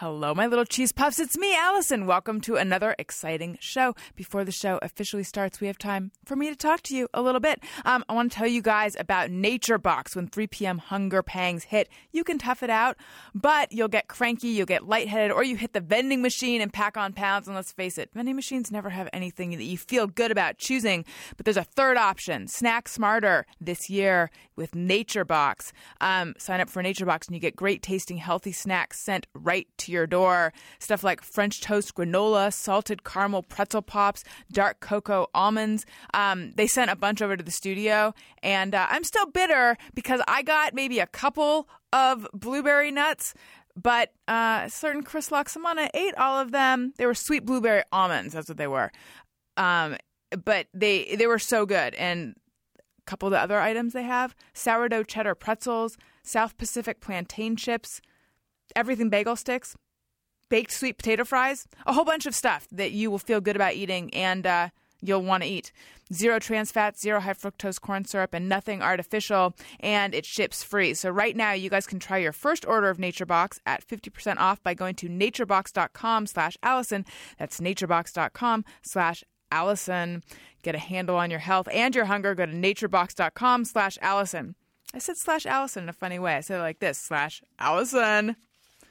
Hello, my little cheese puffs. It's me, Alison. Welcome to another exciting show. Before the show officially starts, we have time for me to talk to you a little bit. Um, I want to tell you guys about Nature Box. When 3 p.m. hunger pangs hit, you can tough it out, but you'll get cranky, you'll get lightheaded, or you hit the vending machine and pack on pounds. And let's face it, vending machines never have anything that you feel good about choosing. But there's a third option: snack smarter this year with Nature Box. Um, sign up for Nature Box, and you get great tasting, healthy snacks sent right to your door. Stuff like French toast granola, salted caramel pretzel pops, dark cocoa almonds. Um, they sent a bunch over to the studio, and uh, I'm still bitter because I got maybe a couple of blueberry nuts. But uh, certain Chris Laxamana ate all of them. They were sweet blueberry almonds. That's what they were. Um, but they they were so good. And a couple of the other items they have: sourdough cheddar pretzels, South Pacific plantain chips, everything bagel sticks, baked sweet potato fries, a whole bunch of stuff that you will feel good about eating and uh, you'll want to eat. Zero trans fats, zero high fructose corn syrup, and nothing artificial, and it ships free. So right now, you guys can try your first order of NatureBox at 50% off by going to naturebox.com slash Alison. That's naturebox.com slash Alison. Get a handle on your health and your hunger. Go to naturebox.com slash Alison. I said slash Alison in a funny way. I said it like this slash Alison.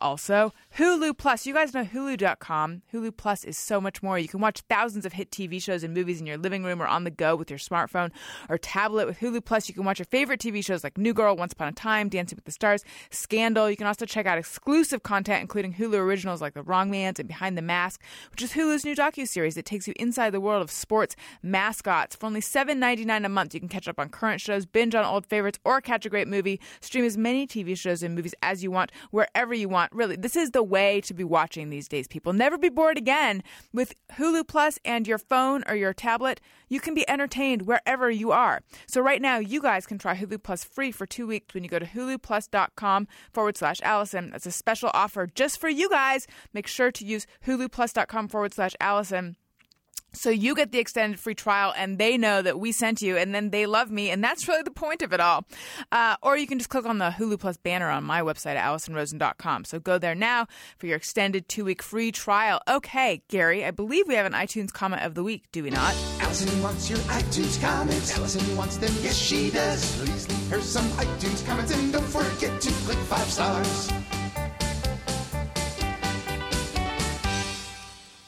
Also, Hulu Plus. You guys know Hulu.com. Hulu Plus is so much more. You can watch thousands of hit TV shows and movies in your living room or on the go with your smartphone or tablet. With Hulu Plus, you can watch your favorite TV shows like New Girl, Once Upon a Time, Dancing with the Stars, Scandal. You can also check out exclusive content, including Hulu originals like The Wrong Mans and Behind the Mask, which is Hulu's new docu-series that takes you inside the world of sports mascots. For only $7.99 a month, you can catch up on current shows, binge on old favorites, or catch a great movie. Stream as many TV shows and movies as you want, wherever you want. Really, this is the way to be watching these days, people. Never be bored again. With Hulu Plus and your phone or your tablet, you can be entertained wherever you are. So right now, you guys can try Hulu Plus free for two weeks when you go to huluplus.com forward slash Alison. That's a special offer just for you guys. Make sure to use huluplus.com forward slash Alison. So you get the extended free trial, and they know that we sent you, and then they love me, and that's really the point of it all. Uh, or you can just click on the Hulu Plus banner on my website at AlisonRosen.com. So go there now for your extended two week free trial. Okay, Gary, I believe we have an iTunes comment of the week, do we not? Alison wants your iTunes comments. Alison wants them, yes she does. Please leave her some iTunes comments and don't forget to click five stars.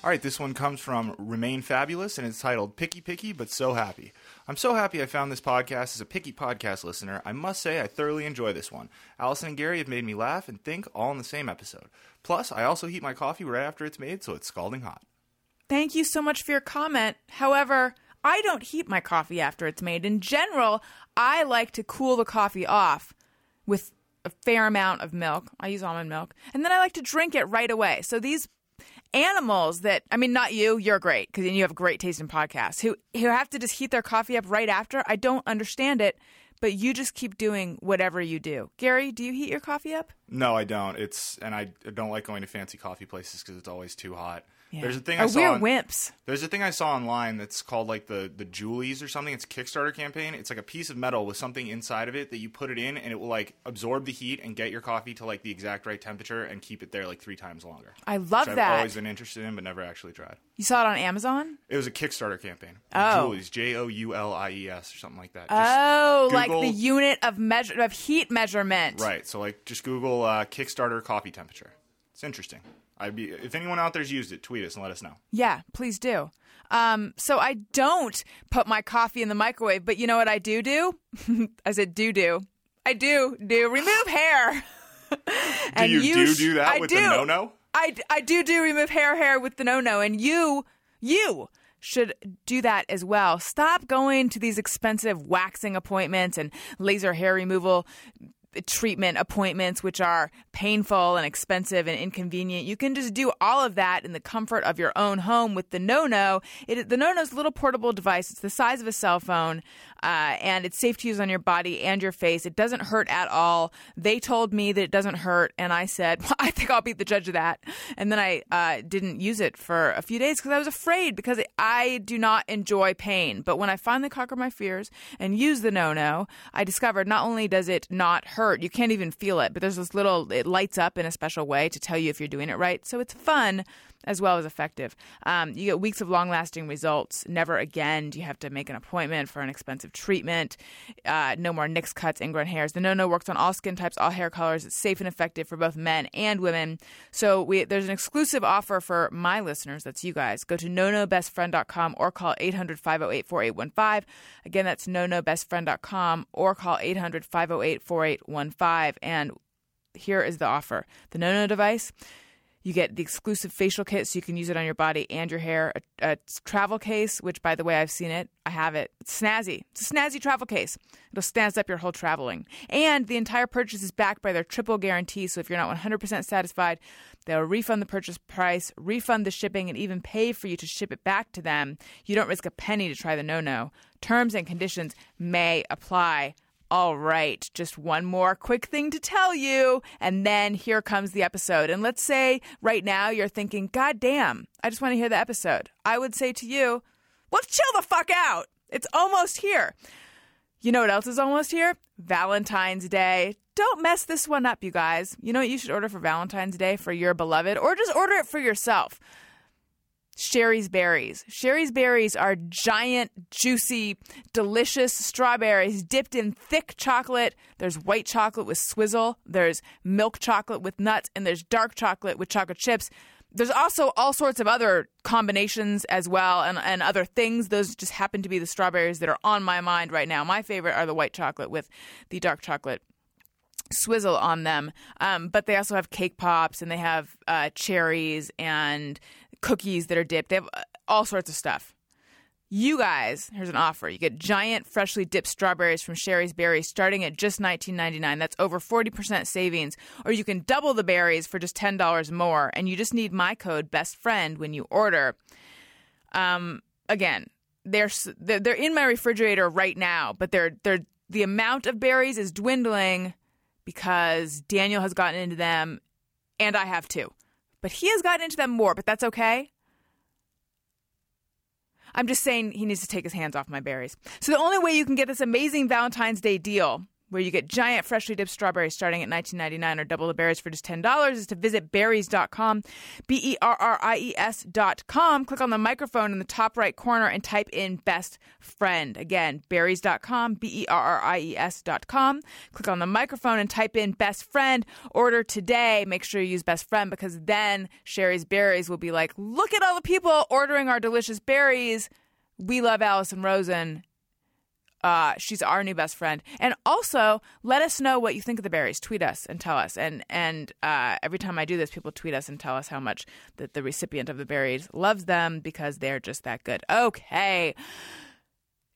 All right, this one comes from Remain Fabulous, and it's titled Picky Picky But So Happy. I'm so happy I found this podcast as a picky podcast listener. I must say, I thoroughly enjoy this one. Alison and Gary have made me laugh and think all in the same episode. Plus, I also heat my coffee right after it's made, so it's scalding hot. Thank you so much for your comment. However, I don't heat my coffee after it's made. In general, I like to cool the coffee off with a fair amount of milk. I use almond milk. And then I like to drink it right away. So these animals that I mean not you, you're great because you have great taste in podcasts who who have to just heat their coffee up right after. I don't understand it, but you just keep doing whatever you do. Gary, do you heat your coffee up? No, I don't. It's and I don't like going to fancy coffee places because it's always too hot. Yeah. There's a thing I saw. we're on- wimps. There's a thing I saw online that's called like the the Joulies or something. It's a Kickstarter campaign. It's like a piece of metal with something inside of it that you put it in, and it will like absorb the heat and get your coffee to like the exact right temperature and keep it there like three times longer. I love Which I've that. always been interested in, but never actually tried. You saw it on Amazon? It was a Kickstarter campaign. Oh. Joulies, J O U L I E S or something like that. Just Oh, like the unit of measure of heat measurement. Right. So like just Google uh, Kickstarter coffee temperature. It's interesting. I'd be if anyone out there's used it, tweet us and let us know. Yeah, please do. Um, so I don't put my coffee in the microwave, but you know what I do do? I said do do. I do do remove hair. Do you do sh- do that I with do. the no no? I, I do do remove hair hair with the no no, and you you should do that as well. Stop going to these expensive waxing appointments and laser hair removal treatment appointments, which are painful and expensive and inconvenient. You can just do all of that in the comfort of your own home with the No No. The No No's a little portable device. It's the size of a cell phone, uh, and it's safe to use on your body and your face. It doesn't hurt at all. They told me that it doesn't hurt, and I said, well, I think I'll be the judge of that. And then I uh, didn't use it for a few days because I was afraid because I do not enjoy pain. But when I finally conquered my fears and used the No No, I discovered not only does it not hurt, you can't even feel it, but there's this little, it lights up in a special way to tell you if you're doing it right. So it's fun as well as effective. Um, you get weeks of long lasting results. Never again do you have to make an appointment for an expensive treatment. Uh, no more nicks, cuts, ingrown hairs. The No No works on all skin types, all hair colors. It's safe and effective for both men and women. So we, there's an exclusive offer for my listeners. That's you guys. Go to no no bestfriend.com or call 800 508 4815. Again, that's nonobestfriend.com or call 800 508 4815. And here is the offer the No No device. You get the exclusive facial kit so you can use it on your body and your hair. A, a, travel case, which, by the way, I've seen it. I have it. It's snazzy. It's a snazzy travel case. It'll snazz up your whole traveling. And the entire purchase is backed by their triple guarantee. So if you're not 100% satisfied, they'll refund the purchase price, refund the shipping, and even pay for you to ship it back to them. You don't risk a penny to try the no no. Terms and conditions may apply. All right, just one more quick thing to tell you, and then here comes the episode. And let's say right now you're thinking, God damn, I just want to hear the episode. I would say to you, let's chill the fuck out. It's almost here. You know what else is almost here? Valentine's Day. Don't mess this one up, you guys. You know what you should order for Valentine's Day for your beloved, or just order it for yourself. Shari's Berries. Shari's Berries are giant, juicy, delicious strawberries dipped in thick chocolate. There's white chocolate with swizzle, there's milk chocolate with nuts, and there's dark chocolate with chocolate chips. There's also all sorts of other combinations as well and, and other things. Those just happen to be the strawberries that are on my mind right now. My favorite are the white chocolate with the dark chocolate swizzle on them. Um, but they also have cake pops and they have uh, cherries and cookies that are dipped. They have uh, all sorts of stuff. You guys, here's an offer. You get giant freshly dipped strawberries from Shari's Berries starting at just $19.99. That's over 40% savings. Or you can double the berries for just $10 more. And you just need my code BESTFRIEND when you order. Um, again, they're, they're in my refrigerator right now, but they're, they're, the amount of berries is dwindling because Daniel has gotten into them and I have too. But he has gotten into them more, but that's okay. I'm just saying he needs to take his hands off my berries. So the only way you can get this amazing Valentine's Day deal where you get giant freshly dipped strawberries starting at $19.99 or double the berries for just $10 is to visit berries.com, B E R R I E S.com. Click on the microphone in the top right corner and type in best friend. Again, berries.com, B E R R I E S.com. Click on the microphone and type in best friend. Order today. Make sure you use best friend because then Shari's Berries will be like, look at all the people ordering our delicious berries. We love Alison Rosen uh, she's our new best friend. And also, let us know what you think of the berries. Tweet us and tell us. And and uh, every time I do this, people tweet us and tell us how much that the recipient of the berries loves them because they're just that good. Okay,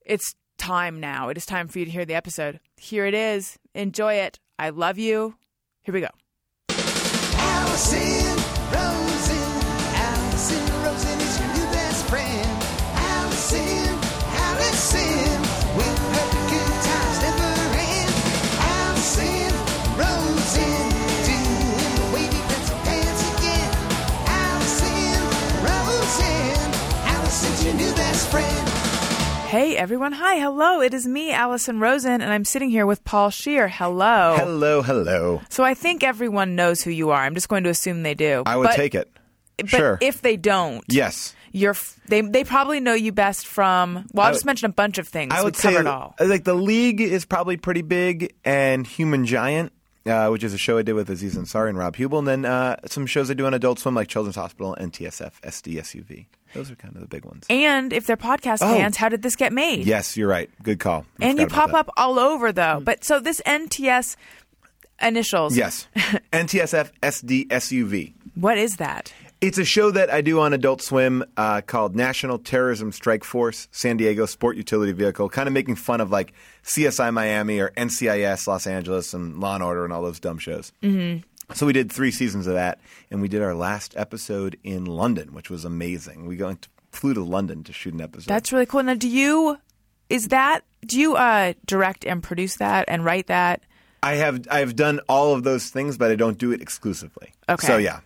it's time now. It is time for you to hear the episode. Here it is. Enjoy it. I love you. Here we go. Alison Hey everyone. Hi. Hello. It is me, Alison Rosen, and I'm sitting here with Paul Scheer. Hello. Hello, hello. So I think everyone knows who you are. I'm just going to assume they do. I would But- take it. But sure. if they don't, yes. you're f- they they probably know you best from. Well, I'll I just would- mention a bunch of things. I would say all. like the league is probably pretty big and Human Giant, uh, which is a show I did with Aziz Ansari and Rob Huebel, and then uh, some shows I do on Adult Swim like Children's Hospital and TSF SD SUV. Those are kind of the big ones. And if they're podcast Oh. fans, how did this get made? Yes, you're right. Good call. I and you pop about up all over though. But so this NTS initials. Yes. NTSF SD SUV. What is that? It's a show that I do on Adult Swim uh, called National Terrorism Strike Force San Diego Sport Utility Vehicle, kind of making fun of like CSI Miami or NCIS Los Angeles and Law and Order and all those dumb shows. Mm-hmm. So we did three seasons of that, and we did our last episode in London, which was amazing. We went flew to London to shoot an episode. That's really cool. Now, do you is that do you uh, direct and produce that and write that? I have I've done all of those things, but I don't do it exclusively. Okay. So yeah.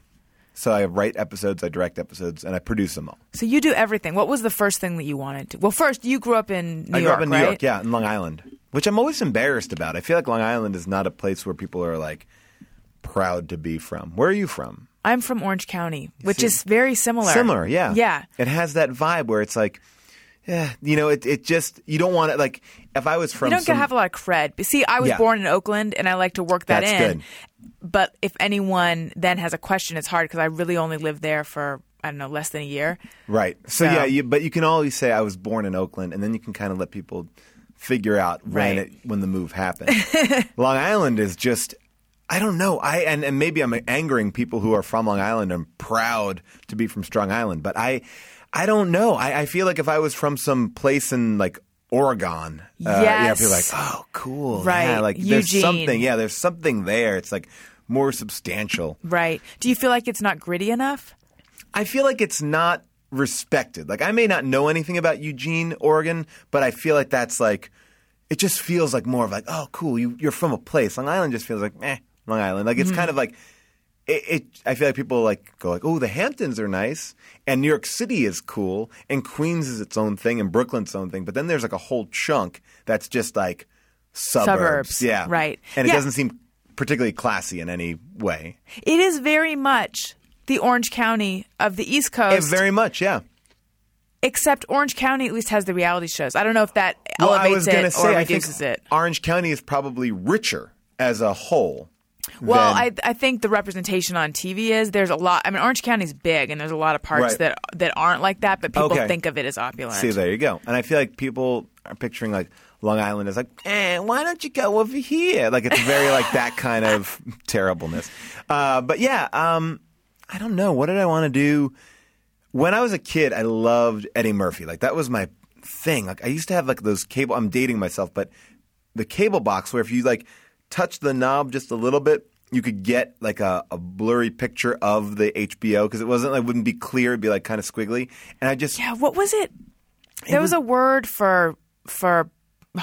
So I write episodes, I direct episodes, and I produce them all. So you do everything. What was the first thing that you wanted to? Well, first you grew up in New I grew York, up in New right? York, yeah, in Long Island, which I'm always embarrassed about. I feel like Long Island is not a place where people are like proud to be from. Where are you from? I'm from Orange County, which see- is very similar. Similar, yeah. Yeah. It has that vibe where it's like, yeah, you know, it, it just, you don't want it. Like, if I was from You don't some, have a lot of cred. But see, I was Yeah. born in Oakland, and I like to work that That's in. good. But if anyone then has a question, it's hard because I really only lived there for I don't know less than a year. Right. So, So- yeah, you, but you can always say I was born in Oakland, and then you can kind of let people figure out when Right. it when the move happened. Long Island is just. I don't know. I and, and maybe I'm angering people who are from Long Island. I'm proud to be from Strong Island, but I, I don't know. I, I feel like if I was from some place in like Oregon, uh, you know, Yes. people are like, oh, cool, Right. Yeah, like there's something. Yeah, there's something there. It's like more substantial. Right? Do you feel like it's not gritty enough? I feel like it's not respected. Like I may not know anything about Eugene, Oregon, but I feel like that's like it just feels like more of like, oh, cool, you, you're from a place. Long Island just feels like, eh, Long Island. Like it's mm-hmm. kind of like it, it. I feel like people like go like, oh, the Hamptons are nice, and New York City is cool, and Queens is its own thing, and Brooklyn's its own thing. But then there's like a whole chunk that's just like suburbs, Suburbs, yeah, right. and it Yeah. doesn't seem particularly classy in any way. It is very much the Orange County of the East Coast, very much, yeah. except Orange County at least has the reality shows. I don't know if that Well, I elevates was going to it say, or I think reduces it. Orange County is probably richer as a whole. Well, I I think the representation on TV is there's a lot. I mean, Orange County's big, and there's a lot of parts Right. that that aren't like that, but people Okay. think of it as opulent. see there you go. And I feel like people are picturing like Long Island as like, eh, why don't you go over here? Like it's very like that kind of terribleness. Uh, but yeah, um, I don't know. What did I want to do? When I was a kid, I loved Eddie Murphy. Like that was my thing. Like I used to have like those cable. I'm dating myself, but the cable box where if you like touch the knob just a little bit, you could get like a, a blurry picture of the HBO because it wasn't like wouldn't be clear. It'd be like kind of squiggly. And I just Yeah, what was it? There was, a word for for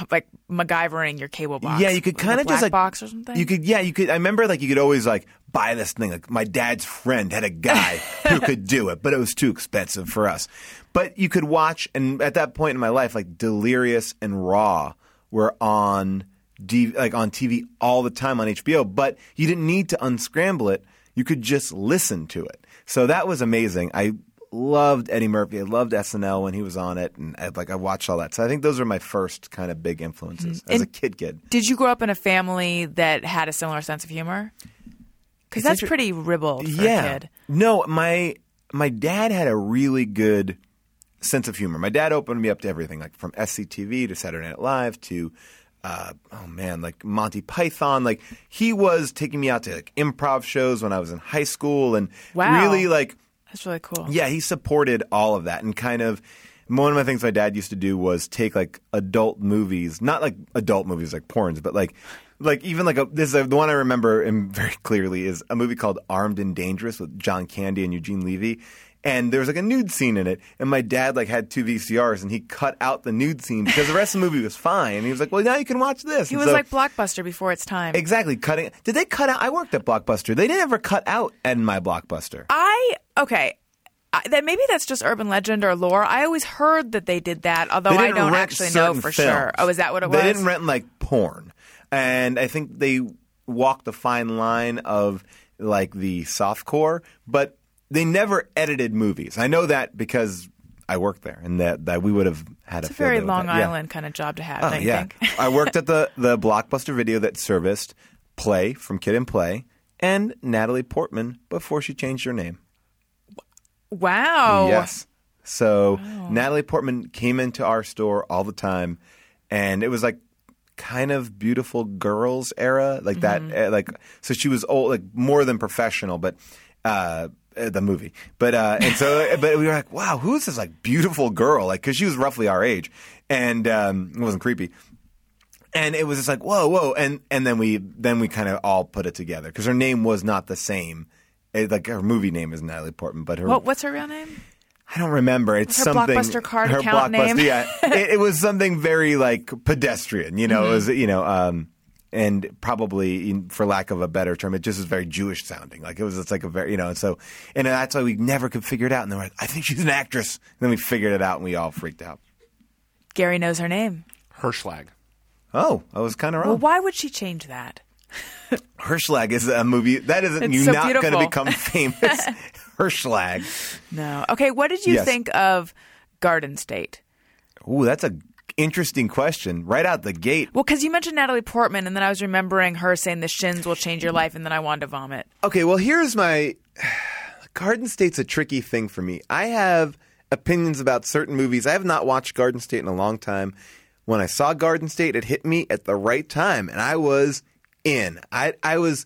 like MacGyvering your cable box. Yeah, you could kind of just like box or something. You could, yeah, you could. I remember like you could always like buy this thing. Like my dad's friend had a guy who could do it, but it was too expensive for us. But you could watch, and at that point in my life, like Delirious and Raw were on, D, like on TV all the time on HBO. But you didn't need to unscramble it; you could just listen to it. So that was amazing. I loved Eddie Murphy. I loved SNL when he was on it, and I, like I watched all that. So I think those are my first kind of big influences mm-hmm. as And- a kid. Kid. Did you grow up in a family that had a similar sense of humor? Because that's inter- pretty ribald for yeah. a kid. No, my my dad had a really good sense of humor. My dad opened me up to everything, like from SCTV to Saturday Night Live to uh, oh man, like Monty Python. Like he was taking me out to like improv shows when I was in high school, and Wow. really like That's really cool. yeah, he supported all of that and kind of one of my things my dad used to do was take like adult movies, not like adult movies like porns, but like like even like a, this is the one I remember very clearly is a movie called Armed and Dangerous with John Candy and Eugene Levy. And there was like a nude scene in it, and my dad like had two VCRs, and he cut out the nude scene because the rest of the movie was fine. And he was like, "Well, now you can watch this." He And was so- like Blockbuster before its time. exactly cutting. Did they cut out? I worked at Blockbuster. They didn't ever cut out in my Blockbuster. I okay. I, that maybe that's just urban legend or lore. I always heard that they did that, although I don't actually know for films. sure. Oh, is that what it they was? They didn't rent like porn, and I think they walked the fine line of like the softcore, but they never edited movies. I know that because I worked there, and that, that we would have had It's a very field day with Long that. Yeah. Island kind of job to have. Oh yeah, think? I worked at the the Blockbuster Video that serviced Play from Kid and Play and Natalie Portman before she changed her name. wow. Yes. So Natalie Portman came into our store all the time, and it was like kind of beautiful girls era, like that. uh, Like so, she was old, like more than professional, but uh, the movie. But uh, and so, but we were like, wow, who is this like beautiful girl? Like, because she was roughly our age, and um, it wasn't creepy. And it was just like, whoa, whoa, and and then we then we kind of all put it together because her name was not the same. It, like her movie name is Natalie Portman, but her What, what's her real name? I don't remember. It's Her something. Blockbuster card her account Blockbuster- name? Yeah, it, it was something very like pedestrian. You know, it was Mm-hmm. you know, um, and probably in- for lack of a better term, it just is very Jewish sounding. Like it was just like a very you know, and so and that's why we never could figure it out. And then we're like, I think she's an actress. And then we figured it out, and we all freaked out. Gary knows her name. Hershlag. Oh, I was kind of wrong. Well, why would she change that? Hershlag is a movie that isn't It's you so not going to become famous. Hershlag. No. Okay, what did you Yes. think of Garden State? Ooh, that's a interesting question. Right out the gate. Well, because you mentioned Natalie Portman, and then I was remembering her saying the shins will change your life, and then I wanted to vomit. Okay, well, here's my Garden State's a tricky thing for me. I have opinions about certain movies. I have not watched Garden State in a long time. When I saw Garden State, it hit me at the right time, and I was in. I I was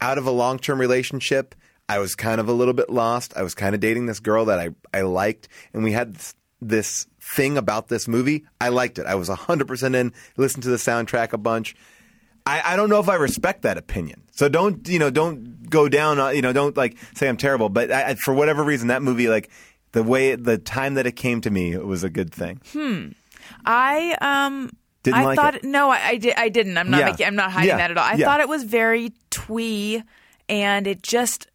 out of a long term relationship. I was kind of a little bit lost. I was kind of dating this girl that I, I liked, and we had this, this thing about this movie. I liked it. I was 100% in, listened to the soundtrack a bunch. I, I don't know if I respect that opinion. So don't, you know, don't go down, you know, don't like say I'm terrible. But I, I- for whatever reason, that movie, like the way, the time that it came to me, it was a good thing. Hmm. I um. Didn't I like thought it? no, I, I did. I didn't. I'm not Yeah. making. I'm not hiding Yeah. that at all. I Yeah. thought it was very twee, and it just.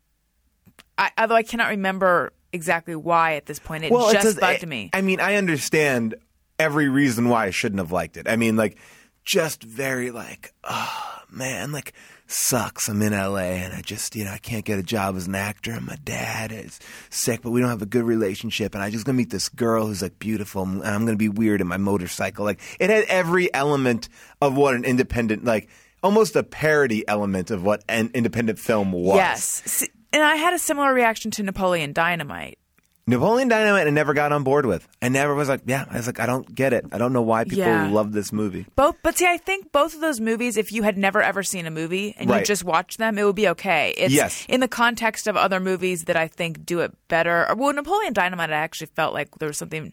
I, although I cannot remember exactly why at this point, it it just does- bugged me. I mean, I understand every reason why I shouldn't have liked it. I mean, like, just very like, oh man, like sucks. I'm in LA and I just, you know, I can't get a job as an actor, and my dad is sick, but we don't have a good relationship, and I just gonna meet this girl who's like beautiful, and I'm gonna be weird in my motorcycle. Like, it had every element of what an independent, like, almost a parody element of what an independent film was. yes, and I had a similar reaction to Napoleon Dynamite. Napoleon Dynamite I never got on board with. I never was like, yeah, I was like, I don't get it. I don't know why people Yeah. love this movie. Both, but see, I think both of those movies, if you had never ever seen a movie and you just watched them, it would be okay. It's Yes. in the context of other movies that I think do it better. Or, Well, Napoleon Dynamite, I actually felt like there was something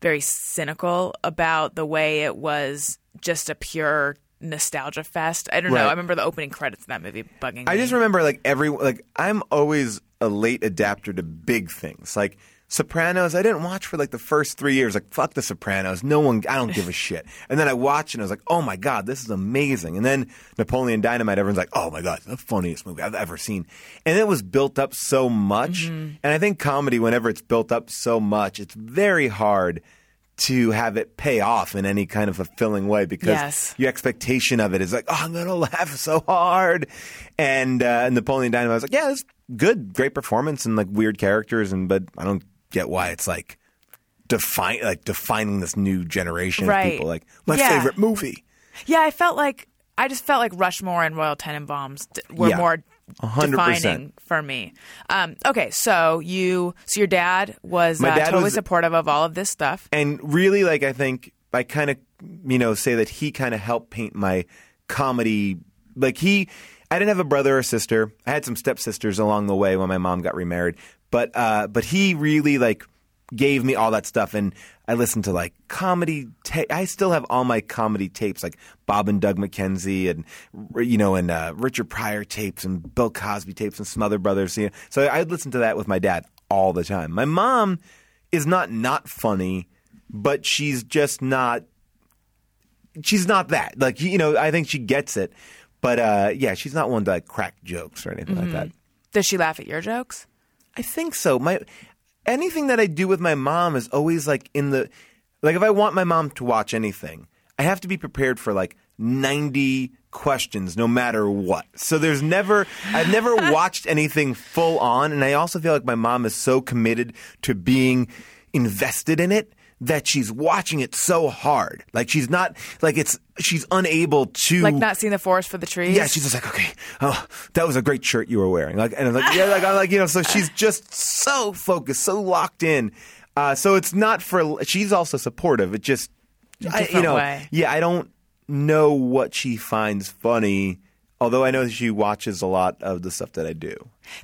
very cynical about the way it was just a pure nostalgia fest. I don't know. Right. I remember the opening credits of that movie bugging me. I me. just remember like every like I'm always a late adapter to big things. Like Sopranos, I didn't watch for like the first three years. Like fuck the Sopranos, no one, I don't give a shit. And then I watched and I was like, oh my god, this is amazing. And then Napoleon Dynamite, everyone's like, oh my god, the funniest movie I've ever seen. And it was built up so much. Mm-hmm. And I think comedy, whenever it's built up so much, it's very hard to have it pay off in any kind of fulfilling way because Yes. your expectation of it is like, oh, I'm gonna laugh so hard. And uh, Napoleon Dynamite was like, yeah, it's good, great performance and like weird characters, and but I don't get why it's like define like defining this new generation Right. of people. Like my Yeah. favorite movie. Yeah, I felt like I just felt like Rushmore and Royal Tenenbaums were Yeah, more 100%. defining for me. Um, okay, so you, so your dad was My uh, dad totally was- supportive of all of this stuff. and really like i think i kind of you know say that he kind of helped paint my comedy like he i didn't have a brother or sister i had some stepsisters along the way when my mom got remarried but uh but he really like gave me all that stuff and i listened to like comedy ta- i still have all my comedy tapes like bob and doug mckenzie and you know and uh, richard pryor tapes and bill cosby tapes and Smothers Brothers you know. so i'd listen to that with my dad all the time. My mom is not not funny but she's just not she's not that. Like you know i think she gets it but uh yeah she's not one to like crack jokes or anything like that. Does she laugh at your jokes? i think so. My anything that i do with my mom is always like in the like if i want my mom to watch anything i have to be prepared for like 90 questions no matter what. So there's never i've never watched anything full on and i also feel like my mom is so committed to being invested in it that she's watching it so hard like she's not like it's she's unable to Like not seeing the forest for the trees? yeah, she's just like, okay, oh, that was a great shirt you were wearing. Like, and I'm like, yeah, like, I'm like, you know, so she's just so focused, so locked in. Uh, so it's not for. She's also supportive. It just, I, you know, way. yeah, I don't know what she finds funny Although I know she watches a lot of the stuff that I do.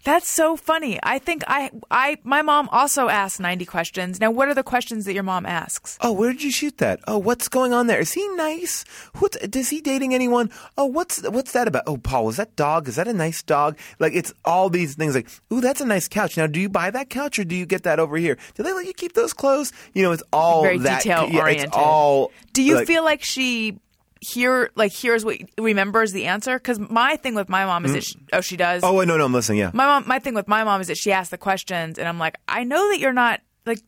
That's so funny. I think I I my mom also asked 90 questions. Now, what are the questions that your mom asks? Oh, where did you shoot that? Oh, what's going on there? Is he nice? What is does he dating anyone? Oh, what's what's that about? Oh, Paul, was that dog? Is that a nice dog? Like it's all these things. Like, ooh, that's a nice couch. Now, do you buy that couch or do you get that over here? Do they let you keep those clothes? You know, it's all Very that. detail yeah, oriented. It's all. Do you like- feel like she hear like here's what remembers the answer? Because my thing with my mom is that mm. she, oh she does. Oh, wait, no, no, I'm listening. Yeah. My mom, my thing with my mom is that she asks the questions, and I'm like, I know that you're not like,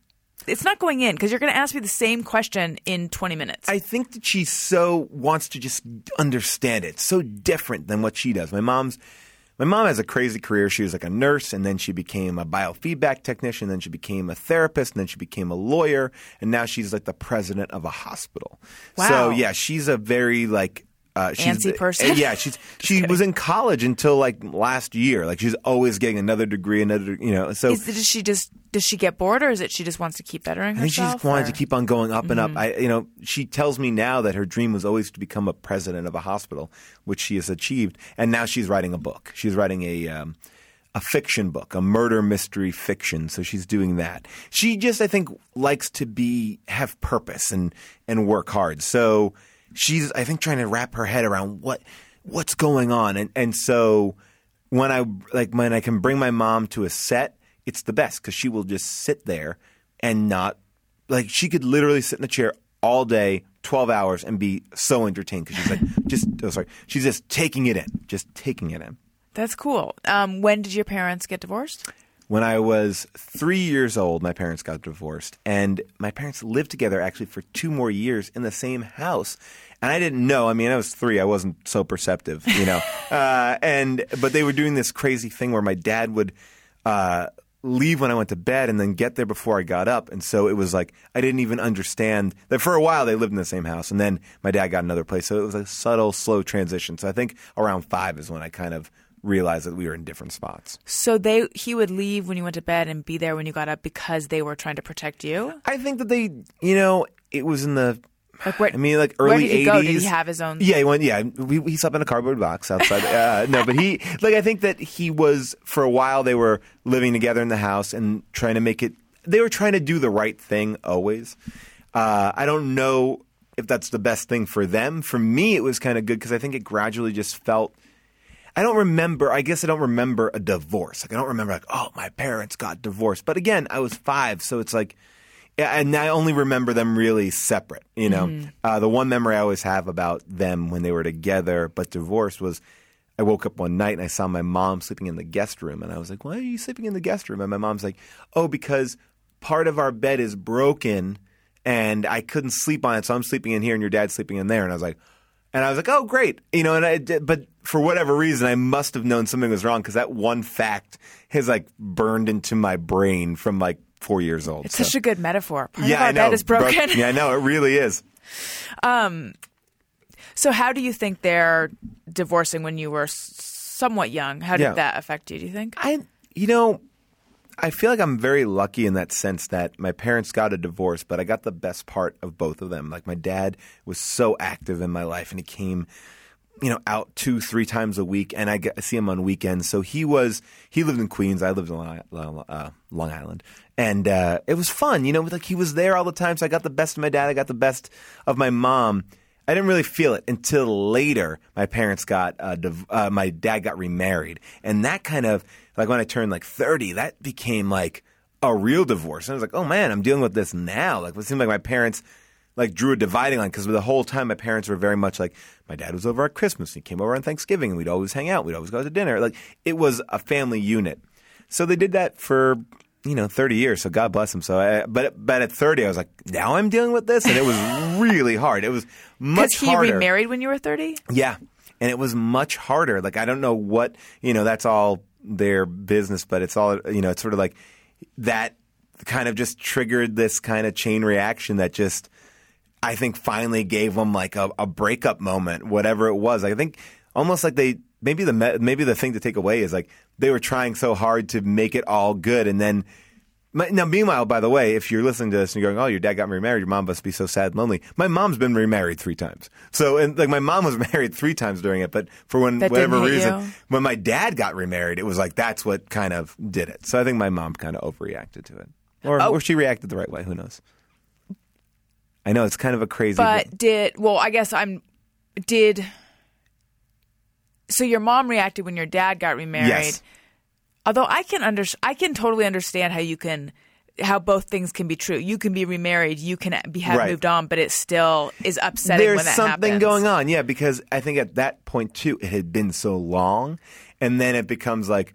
it's not going in because you're going to ask me the same question in 20 minutes. I think that she so wants to just understand it. So different than what she does. My mom's my mom has a crazy career. She was like a nurse and then she became a biofeedback technician, then she became a therapist, and then she became a lawyer, and now she's like the president of a hospital. Wow. So yeah, she's a very like uh, she's Antsy person? Yeah, she's she was in college until like last year. Like she's always getting another degree, another you know. So is, does she just does she get bored, or is it she just wants to keep bettering I think she herself? just wanted or- to keep on going up and Mm-hmm. up. I, you know, she tells me now that her dream was always to become a president of a hospital, which she has achieved. And now she's writing a book. She's writing a um, a fiction book, a murder mystery fiction. So she's doing that. She just, I think, likes to be have purpose and and work hard. So she's, I think, trying to wrap her head around what what's going on. And and so when I like when I can bring my mom to a set, it's the best because she will just sit there and not like she could literally sit in a chair all day, twelve hours, and be so entertained because she's like just oh sorry, she's just taking it in, just taking it in. That's cool. Um, when did your parents get divorced? When I was three years old, my parents got divorced, and my parents lived together actually for two more years in the same house. And I didn't know. I mean, I was three. I wasn't so perceptive, you know. uh, and but they were doing this crazy thing where my dad would uh, leave when I went to bed and then get there before I got up. And so it was like I didn't even understand that for a while they lived in the same house, and then my dad got another place. So it was a subtle, slow transition. So I think around five is when I kind of realized that we were in different spots. So they he would leave when you went to bed and be there when you got up because they were trying to protect you. I think that they, you know, it was in the. Like where? I mean, like early did he 80s. go? Did he have his own? Yeah, he went. Yeah, we, he slept in a cardboard box outside. uh, no, but he like I think that he was for a while. They were living together in the house and trying to make it. They were trying to do the right thing always. Uh, I don't know if that's the best thing for them. For me, it was kind of good because I think it gradually just felt. I don't remember. I guess I don't remember a divorce. Like I don't remember like, oh, my parents got divorced. But again, I was five, so it's like, and I only remember them really separate. You know, uh, the one memory I always have about them when they were together but divorced was. I woke up one night and I saw my mom sleeping in the guest room, and I was like, "Why are you sleeping in the guest room?" And my mom's like, "Oh, because part of our bed is broken, and I couldn't sleep on it, so I'm sleeping in here, and your dad's sleeping in there." And I was like, and I was like, "Oh, great," you know. And I did, but for whatever reason, I must have known something was wrong because that one fact has like burned into my brain from like four years old. It's So- such a good metaphor. Part yeah, of our I know. bed is broken. Bro- yeah, I know. It really is. Um, So how do you think they're divorcing when you were s- somewhat young? How did Yeah. that affect you? Do you think? I, you know, I feel like I'm very lucky in that sense that my parents got a divorce, but I got the best part of both of them. Like my dad was so active in my life, and he came, you know, out two, three times a week, and I, get, I see him on weekends. So he was he lived in Queens, I lived in Long, uh, Long Island, and uh, it was fun. You know, like he was there all the time. So I got the best of my dad, I got the best of my mom. I didn't really feel it until later. My parents got, uh, div- uh, my dad got remarried, and that kind of like when I turned like thirty, that became like a real divorce. And I was like, oh man, I'm dealing with this now. Like it seemed like my parents like drew a dividing line because the whole time my parents were very much like my dad was over at Christmas, he came over on Thanksgiving, and we'd always hang out, we'd always go out to dinner. Like it was a family unit. So they did that for you know 30 years. So God bless them. So I, but but at 30, I was like, now I'm dealing with this, and it was really hard. It was much he harder. remarried when you were thirty. Yeah. And it was much harder. Like I don't know what, you know, that's all their business, but it's all, you know, it's sort of like that kind of just triggered this kind of chain reaction that just I think finally gave them like a, a breakup moment, whatever it was. I think almost like they maybe the maybe the thing to take away is like they were trying so hard to make it all good and then My, now, meanwhile, by the way, if you're listening to this and you're going, "Oh, your dad got remarried. Your mom must be so sad and lonely." My mom's been remarried three times. So, and like my mom was married three times during it, but for when That whatever reason, you? when my dad got remarried, it was like that's what kind of did it. So I think my mom kind of overreacted to it, or Oh. or she reacted the right way. Who knows? I know it's kind of a crazy. But did well? I guess I'm. Did so? Your mom reacted when your dad got remarried. Yes. Although I can under, I can totally understand how you can, how both things can be true. You can be remarried, you can be have Right. moved on, but it still is upsetting There's when that something happens. going on, yeah, because I think at that point too, it had been so long, and then it becomes like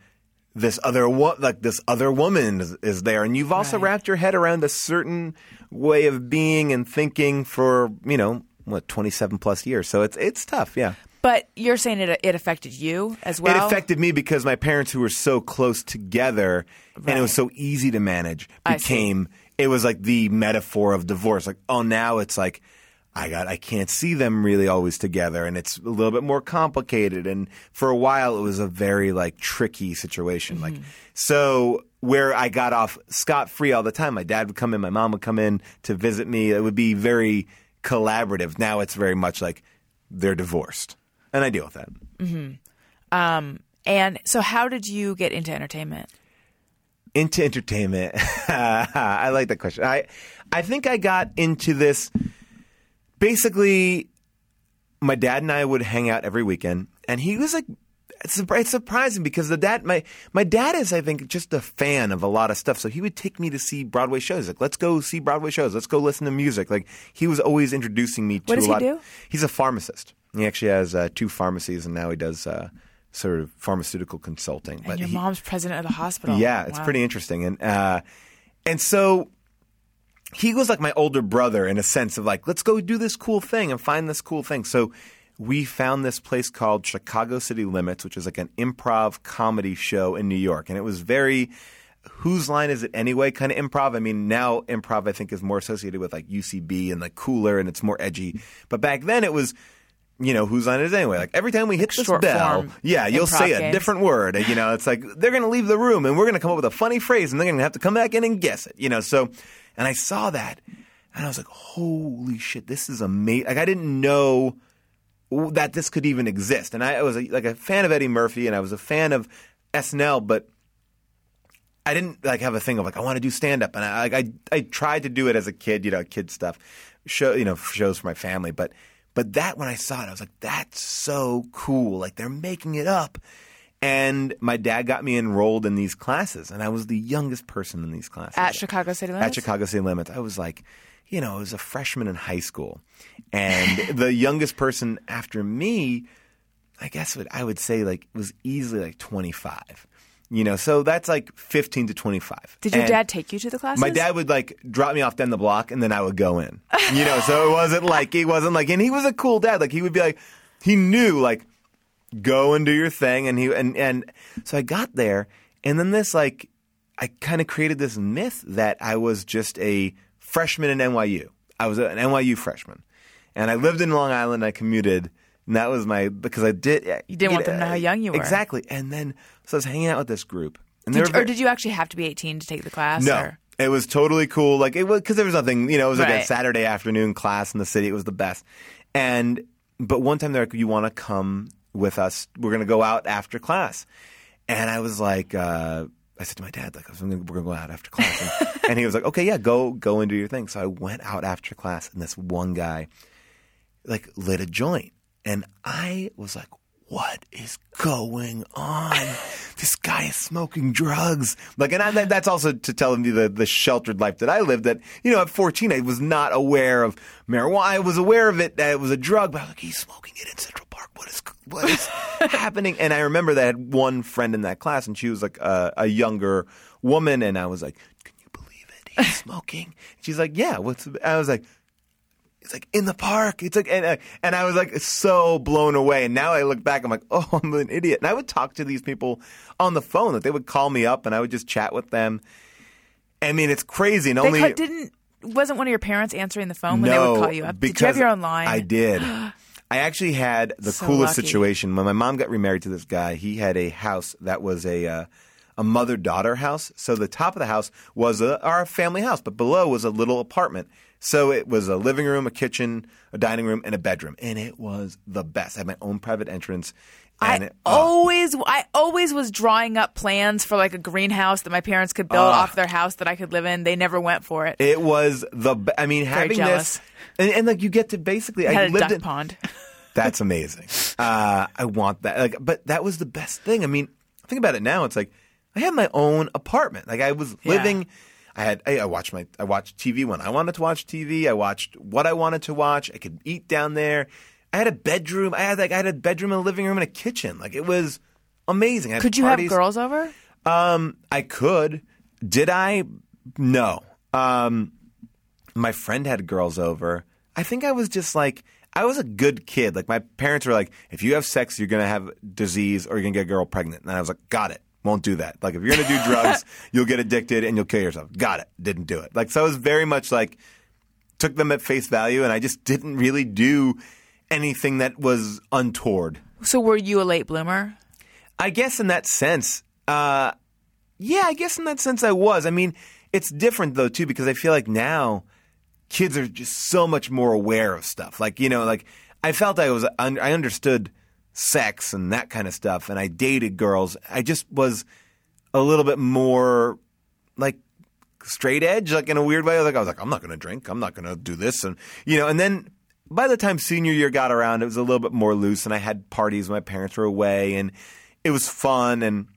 this other wo- like this other woman is, is there, and you've also Right. wrapped your head around a certain way of being and thinking for you know what 27 plus years, so it's it's tough, yeah. But you're saying it it affected you as well. It affected me because my parents, who were so close together, and it was so easy to manage, became it was like the metaphor of divorce. Like, oh, now it's like I got I can't see them really always together, and it's a little bit more complicated. And for a while, it was a very like tricky situation. Like, mm-hmm. so where I got off scot free all the time, my dad would come in, my mom would come in to visit me. It would be very collaborative. Now it's very much like they're divorced, and I deal with that. Mm-hmm. Um, and so, how did you get into entertainment? into entertainment i like that question i i think i got into this basically my dad and i would hang out every weekend and he was like it's, it's surprising because the dad my my dad is i think just a fan of a lot of stuff so he would take me to see broadway shows like let's go see broadway shows let's go listen to music like he was always introducing me to What does a he lot do? he's a pharmacist he actually has uh, two pharmacies and now he does uh, sort of pharmaceutical consulting And your he- mom's president of the hospital. yeah, it's Wow. pretty interesting, and uh, and so he was like my older brother in a sense of like, let's go do this cool thing and find this cool thing. So we found this place called Chicago City Limits, which is like an improv comedy show in New York, and it was very. Whose line is it anyway? Kind of improv. I mean, now improv I think is more associated with like UCB and like cooler and it's more edgy. But back then it was, you know, who's on it anyway? Like every time we hit this short bell, yeah, you'll say a games. different word. You know, it's like they're going to leave the room and we're going to come up with a funny phrase and they're going to have to come back in and guess it. You know, so and I saw that and I was like, holy shit, this is amazing. Like I didn't know that this could even exist. And I, I was a, like a fan of Eddie Murphy and I was a fan of SNL, but I didn't like have a thing of like I want to do stand up, and I, like I I tried to do it as a kid, you know, kid stuff, show you know shows for my family, but but that when I saw it, I was like, that's so cool. Like they're making it up, and my dad got me enrolled in these classes, and I was the youngest person in these classes At Chicago City Limits? At Chicago City Limits, I was like, you know, I was a freshman in high school, and the youngest person after me, I guess what I would say like was easily like twenty five. You know, so that's like 15 to 25. Did your And dad take you to the classes? My dad would like drop me off down the block and then I would go in. You know, so it wasn't like, he wasn't like, and he was a cool dad. Like he would be like, he knew like, go and do your thing. And he, and, and so I got there and then this like, I kind of created this myth that I was just a freshman in NYU. I was an NYU freshman and I lived in Long Island. I commuted and that was my, because I did. You didn't want them to know how young you were. Exactly. And then, so I was hanging out with this group. And Did were or did you actually have to be 18 to take the class? no, or- it was totally cool. Like it was because there was nothing. You know, it was like a Saturday afternoon class in the city. It was the best. And but one time they're like, "You want to come with us? We're going to go out after class." And I was like, uh, I said to my dad, like, "We're going to go out after class." And, and he was like, "Okay, yeah, go go and do your thing." So I went out after class, and this one guy like lit a joint and I was like, what is going on? this guy is smoking drugs. Like, and I, that's also to tell him the, the sheltered life that I lived that, you know, at 14, I was not aware of marijuana. I was aware of it, that it was a drug, but I was like, he's smoking it in Central Park. What is, what is happening? And I remember that I had one friend in that class and she was like a, a younger woman. And I was like, can you believe it? He's smoking. She's like, yeah, what's, I was like, it's like in the park. It's like, and, uh, and I was like so blown away. And now I look back, I'm like, oh, I'm an idiot. And I would talk to these people on the phone. Like they would call me up, and I would just chat with them. I mean, it's crazy. And They only ca- didn't. Wasn't one of your parents answering the phone when no, they would call you up? Did you have your own line? I did. I actually had the So coolest lucky. situation when my mom got remarried to this guy. He had a house that was a uh, a mother daughter house. So the top of the house was a, our family house, but below was a little apartment. So it was a living room, a kitchen, a dining room, and a bedroom, and it was the best. I had my own private entrance. I And it, oh, always, I always was drawing up plans for like a greenhouse that my parents could build Ah. off their house that I could live in. They never went for it. it was the. I mean, having jealous. this, and, and like you get to basically. I I had a lived duck in, pond. That's amazing. Uh, I want that. Like, but that was the best thing. I mean, think about it now. It's like I had my own apartment. Like I was Yeah. living. I had. I, I watched my. I watched TV when I wanted to watch TV. I watched what I wanted to watch. I could eat down there. I had a bedroom. I had like I had a bedroom, and a living room, and a kitchen. Like it was amazing. Could you parties. have girls over? Um, I could. Did I? No. Um, my friend had girls over. I think I was just like I was a good kid. Like my parents were like, if you have sex, you're gonna have disease or you're gonna get a girl pregnant. And I was like, got it. Won't do that. Like if you're gonna do drugs, you'll get addicted and you'll kill yourself. Got it. Didn't do it. Like so, I was very much like took them at face value, and I just didn't really do anything that was untoward. So were you a late bloomer? I guess in that sense, uh, yeah, I guess in that sense I was. I mean, it's different though too because I feel like now kids are just so much more aware of stuff. Like you know, like I felt I was I understood sex and that kind of stuff, and I dated girls. I just was a little bit more like straight edge, like in a weird way. Like I was like, I'm not going to drink. I'm not going to do this, and you know. And then by the time senior year got around, it was a little bit more loose, and I had parties when my parents were away, and it was fun, and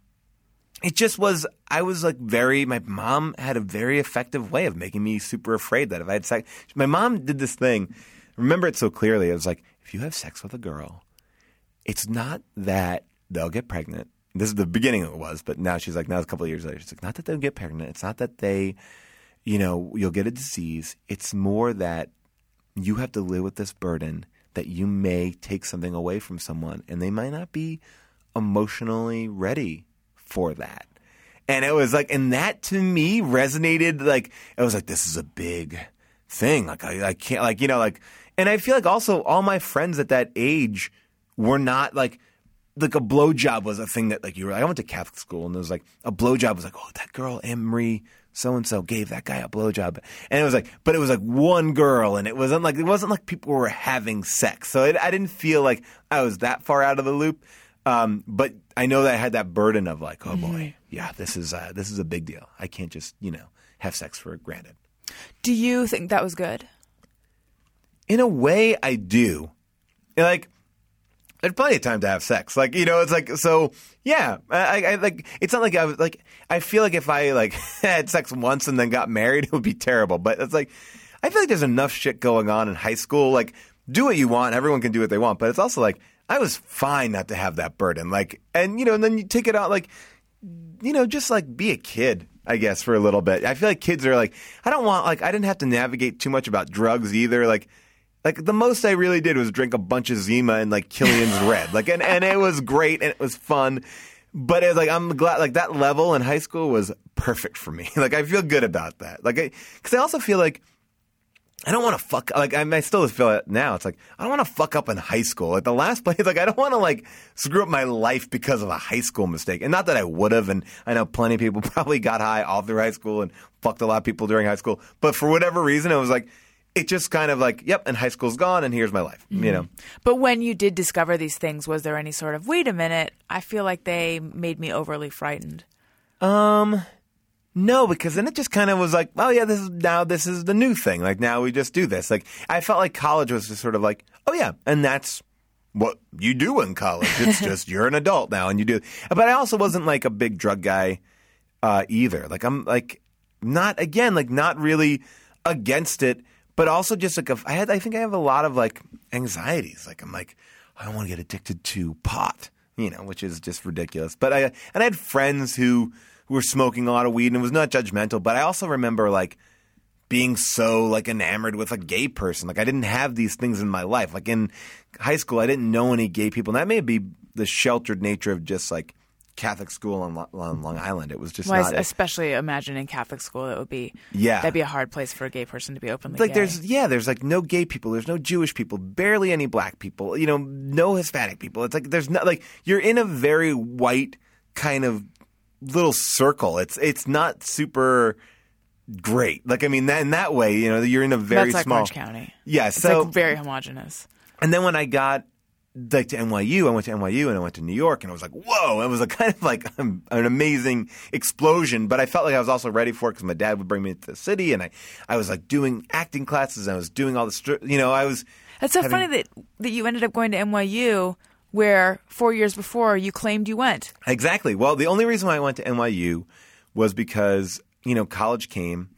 it just was. I was like very. My mom had a very effective way of making me super afraid that if I had sex, my mom did this thing. Remember it so clearly. It was like if you have sex with a girl, it's not that they'll get pregnant. This is the beginning of it was, but now she's like, now it's a couple of years later. She's like, not that they'll get pregnant. It's not that they, you know, you'll get a disease. It's more that you have to live with this burden that you may take something away from someone and they might not be emotionally ready for that. And it was like, and that to me resonated like, it was like, this is a big thing. Like, I, I can't, like, you know, like, and I feel like also all my friends at that age were not like, like a blowjob was a thing that like you were. Like I went to Catholic school and it was like a blowjob was like, oh, that girl Emery so and so gave that guy a blowjob, and it was like, but it was like one girl, and it wasn't like it wasn't like people were having sex. So it, I didn't feel like I was that far out of the loop. Um, but I know that I had that burden of like, oh boy, yeah, this is uh, this is a big deal. I can't just you know have sex for granted. Do you think that was good? In a way, I do. Like, there's plenty of time to have sex. Like, you know, it's like so. Yeah, I, I I- like. It's not like I was like. I feel like if I like had sex once and then got married, it would be terrible. But it's like, I feel like there's enough shit going on in high school. Like, do what you want. Everyone can do what they want. But it's also like I was fine not to have that burden. Like, and you know, and then you take it out. Like, you know, just like be a kid, I guess, for a little bit. I feel like kids are like, I don't want, like, I didn't have to navigate too much about drugs either. Like, like the most I really did was drink a bunch of Zima and like Killian's Red. Like, and, and it was great and it was fun. But it was like, I'm glad, like, that level in high school was perfect for me. Like, I feel good about that. Like, I, cause I also feel like, I don't want to fuck like I, mean, I still feel it now. It's like I don't want to fuck up in high school. Like the last place, like I don't want to like screw up my life because of a high school mistake. And not that I would have. And I know plenty of people probably got high all through high school and fucked a lot of people during high school. But for whatever reason, it was like it just kind of like, yep, and high school's gone, and here's my life. You know, But when you did discover these things, was there any sort of wait a minute? I feel like they made me overly frightened. Um, no, because then it just kind of was like, oh yeah, this is now this is the new thing. Like now we just do this. Like I felt like college was just sort of like, oh yeah, and that's what you do in college. It's just you're an adult now and you do. But I also wasn't like a big drug guy uh, either. Like I'm like not again like not really against it, but also just like a, I had I think I have a lot of like anxieties. Like I'm like I don't want to get addicted to pot, you know, which is just ridiculous. But I and I had friends who who were smoking a lot of weed and it was not judgmental. But I also remember like being so like enamored with a gay person. Like I didn't have these things in my life. Like in high school, I didn't know any gay people. And that may be the sheltered nature of just like Catholic school on, on Long Island. It was just Well, not. especially imagine in Catholic school, it would be Yeah. that'd be a hard place for a gay person to be openly like gay. there's yeah there's like no gay people there's no jewish people barely any black people you know no hispanic people it's like there's not like you're in a very white kind of little circle. It's it's not super great. Like I mean, that, in that way, you know, you're in a very That's like small Orange County. Yeah, It's so like very homogenous. and then when I got like to NYU, I went to NYU and I went to New York, and I was like, whoa! It was a kind of like um, an amazing explosion. But I felt like I was also ready for it because my dad would bring me to the city, and I, I was like doing acting classes, and I was doing all the, stri- you know, I was. It's so having- funny that that you ended up going to NYU, where four years before you claimed you went. Exactly. Well, the only reason why I went to NYU was because you know college came,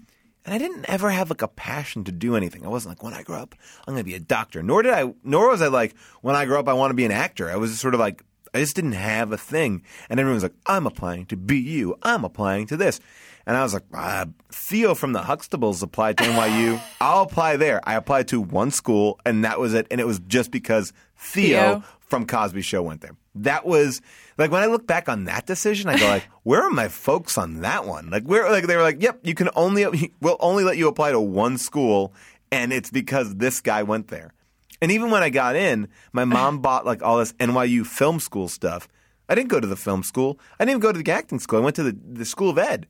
and I didn't ever have like a passion to do anything. I wasn't like when I grow up I'm going to be a doctor. Nor did I. Nor was I like when I grow up I want to be an actor. I was just sort of like I just didn't have a thing. And everyone was like, I'm applying to BU. I'm applying to this. And I was like, ah, Theo from the Huxtables applied to NYU. I'll apply there. I applied to one school, and that was it. And it was just because Theo Theo. from Cosby Show went there. That was like when I look back on that decision, I go like, where are my folks on that one? Like where like they were like, yep, you can only we'll only let you apply to one school, and it's because this guy went there. And even when I got in, my mom bought like all this NYU film school stuff. I didn't go to the film school. I didn't even go to the acting school. I went to the, the school of ed.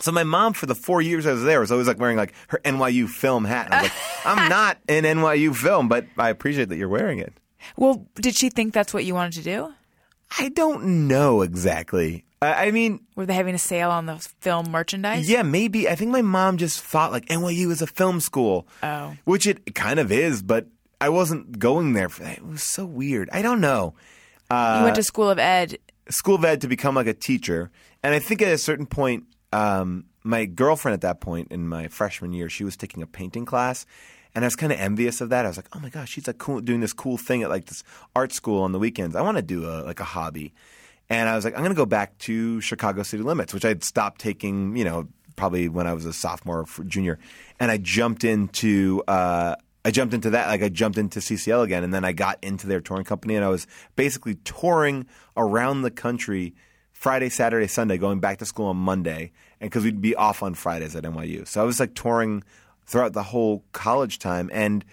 So my mom, for the four years I was there, was always like wearing like her NYU film hat. And I was like, I'm not in NYU film, but I appreciate that you're wearing it. Well, did she think that's what you wanted to do? I don't know exactly. I I mean, Were they having a sale on the film merchandise? yeah, maybe. I think my mom just thought like NYU is a film school. Oh. Which it kind of is, but I wasn't going there for that. It was so weird. I don't know. you went to uh, School of Ed. School of Ed to become like a teacher. And I think at a certain point, um, my girlfriend at that point in my freshman year, she was taking a painting class. And I was kind of envious of that. I was like, "Oh my gosh, she's like cool, doing this cool thing at like this art school on the weekends. I want to do a like a hobby." And I was like, "I'm going to go back to Chicago City Limits, which I'd stopped taking, you know, probably when I was a sophomore or junior." And I jumped into uh, I jumped into that. Like I jumped into CCL again, and then I got into their touring company, and I was basically touring around the country Friday, Saturday, Sunday, going back to school on Monday, and because we'd be off on Fridays at NYU. So I was like touring throughout the whole college time, and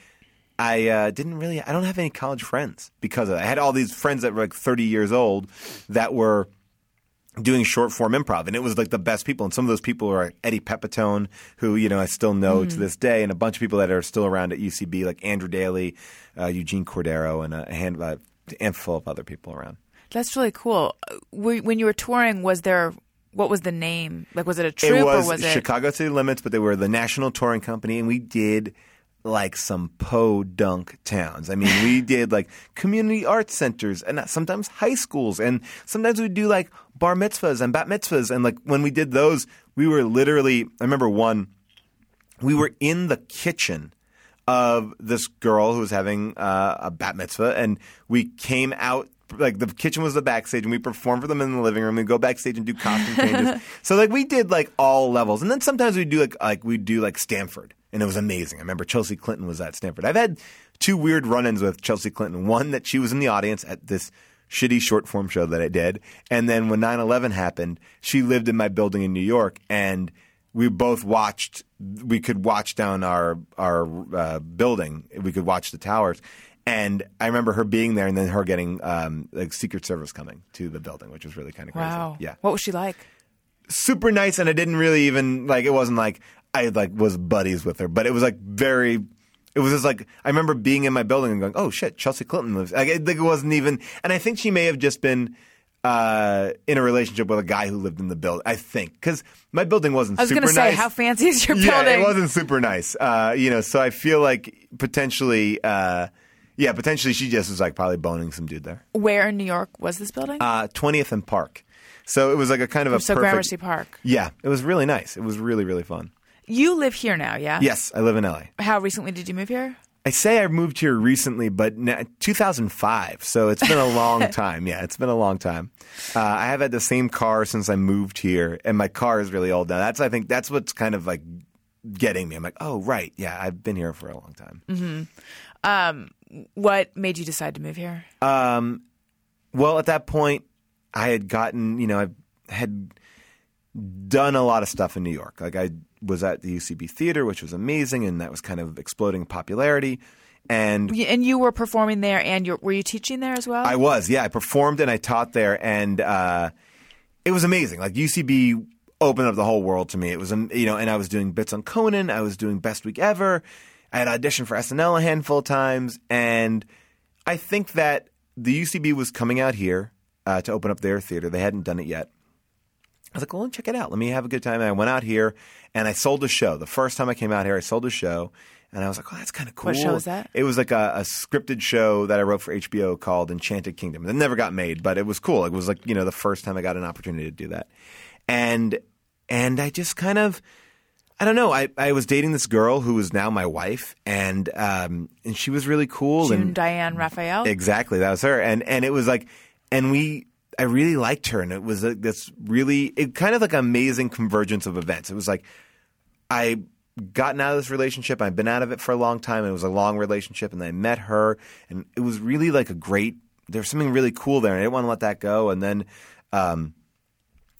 I uh, didn't really. I don't have any college friends because of that. I had all these friends that were like 30 years old that were doing short form improv, and it was like the best people. And some of those people are Eddie Pepitone, who you know I still know to this day, and a bunch of people that are still around at UCB, like Andrew Daly, uh, Eugene Cordero, and a uh, handful of other people around. That's really cool. When you were touring, was there what was the name? Like, was it a troupe it was, or was it? Chicago City Limits, but they were the national touring company, and we did like some po-dunk towns. I mean, we did like community arts centers and sometimes high schools, and sometimes we'd do like bar mitzvahs and bat mitzvahs. And like when we did those, we were literally. I remember one. We were in the kitchen of this girl who was having uh, a bat mitzvah, and we came out. Like the kitchen was the backstage, and we performed for them in the living room. We go backstage and do costume changes. so like we did like all levels, and then sometimes we do like like we do like Stanford, and it was amazing. I remember Chelsea Clinton was at Stanford. I've had two weird run-ins with Chelsea Clinton. One that she was in the audience at this shitty short form show that I did, and then when 9/11 happened, she lived in my building in New York, and we both watched. We could watch down our our uh, building. We could watch the towers, and I remember her being there, and then her getting um, like Secret Service coming to the building, which was really kind of crazy. wow. Yeah, What was she like? super nice, and I didn't really even like. It wasn't like I like was buddies with her, but it was like very. It was just like I remember being in my building and going, "Oh shit, Chelsea Clinton lives." Like, I think it wasn't even, and I think she may have just been uh, in a relationship with a guy who lived in the building. I think because my building wasn't. I was going to say, nice. how fancy is your yeah, building? it wasn't super nice. Uh, you know, so I feel like potentially, uh, yeah, potentially she just was like probably boning some dude there. Where in New York was this building? Uh, 20th and Park. So it was like a kind of a so perfect. Gramercy Park. Yeah, it was really nice. It was really really fun. You live here now, yeah? Yes, I live in LA. How recently did you move here? I say I moved here recently, but na 2005. So it's been a long time. Yeah, it's been a long time. Uh, I have had the same car since I moved here, and my car is really old now. That's I think that's what's kind of like getting me. I'm like, oh right, yeah, I've been here for a long time. What made you decide to move here? Um, well, at that point, I had gotten, you know, I had done a lot of stuff in New York. Like I was at the UCB Theater, which was amazing, and that was kind of exploding popularity. And And you were performing there, and were you teaching there as well? I was, yeah. I performed and I taught there, and uh, it was amazing. Like UCB opened up the whole world to me. It was, um, you know, and I was doing bits on Conan. I was doing Best Week Ever. I had auditioned for SNL a handful of times, and I think that the UCB was coming out here uh, to open up their theater. They hadn't done it yet. I was like, well, check it out. Let me have a good time. And I went out here and I sold a show. The first time I came out here, I sold a show. And I was like, oh, that's kind of cool. What show was that? It was like a, a scripted show that I wrote for HBO called Enchanted Kingdom. It never got made, but it was cool. It was like, you know, the first time I got an opportunity to do that. And and I just kind of I don't know. I, I was dating this girl who is now my wife, and um, and she was really cool. June and Diane Raphael. Exactly, that was her, and and it was like, and we, I really liked her, and it was like this really, it kind of like an amazing convergence of events. It was like, I gotten out of this relationship, I've been out of it for a long time, it was a long relationship, and I met her, and it was really like a great. There's something really cool there, and I didn't want to let that go, and then. Um,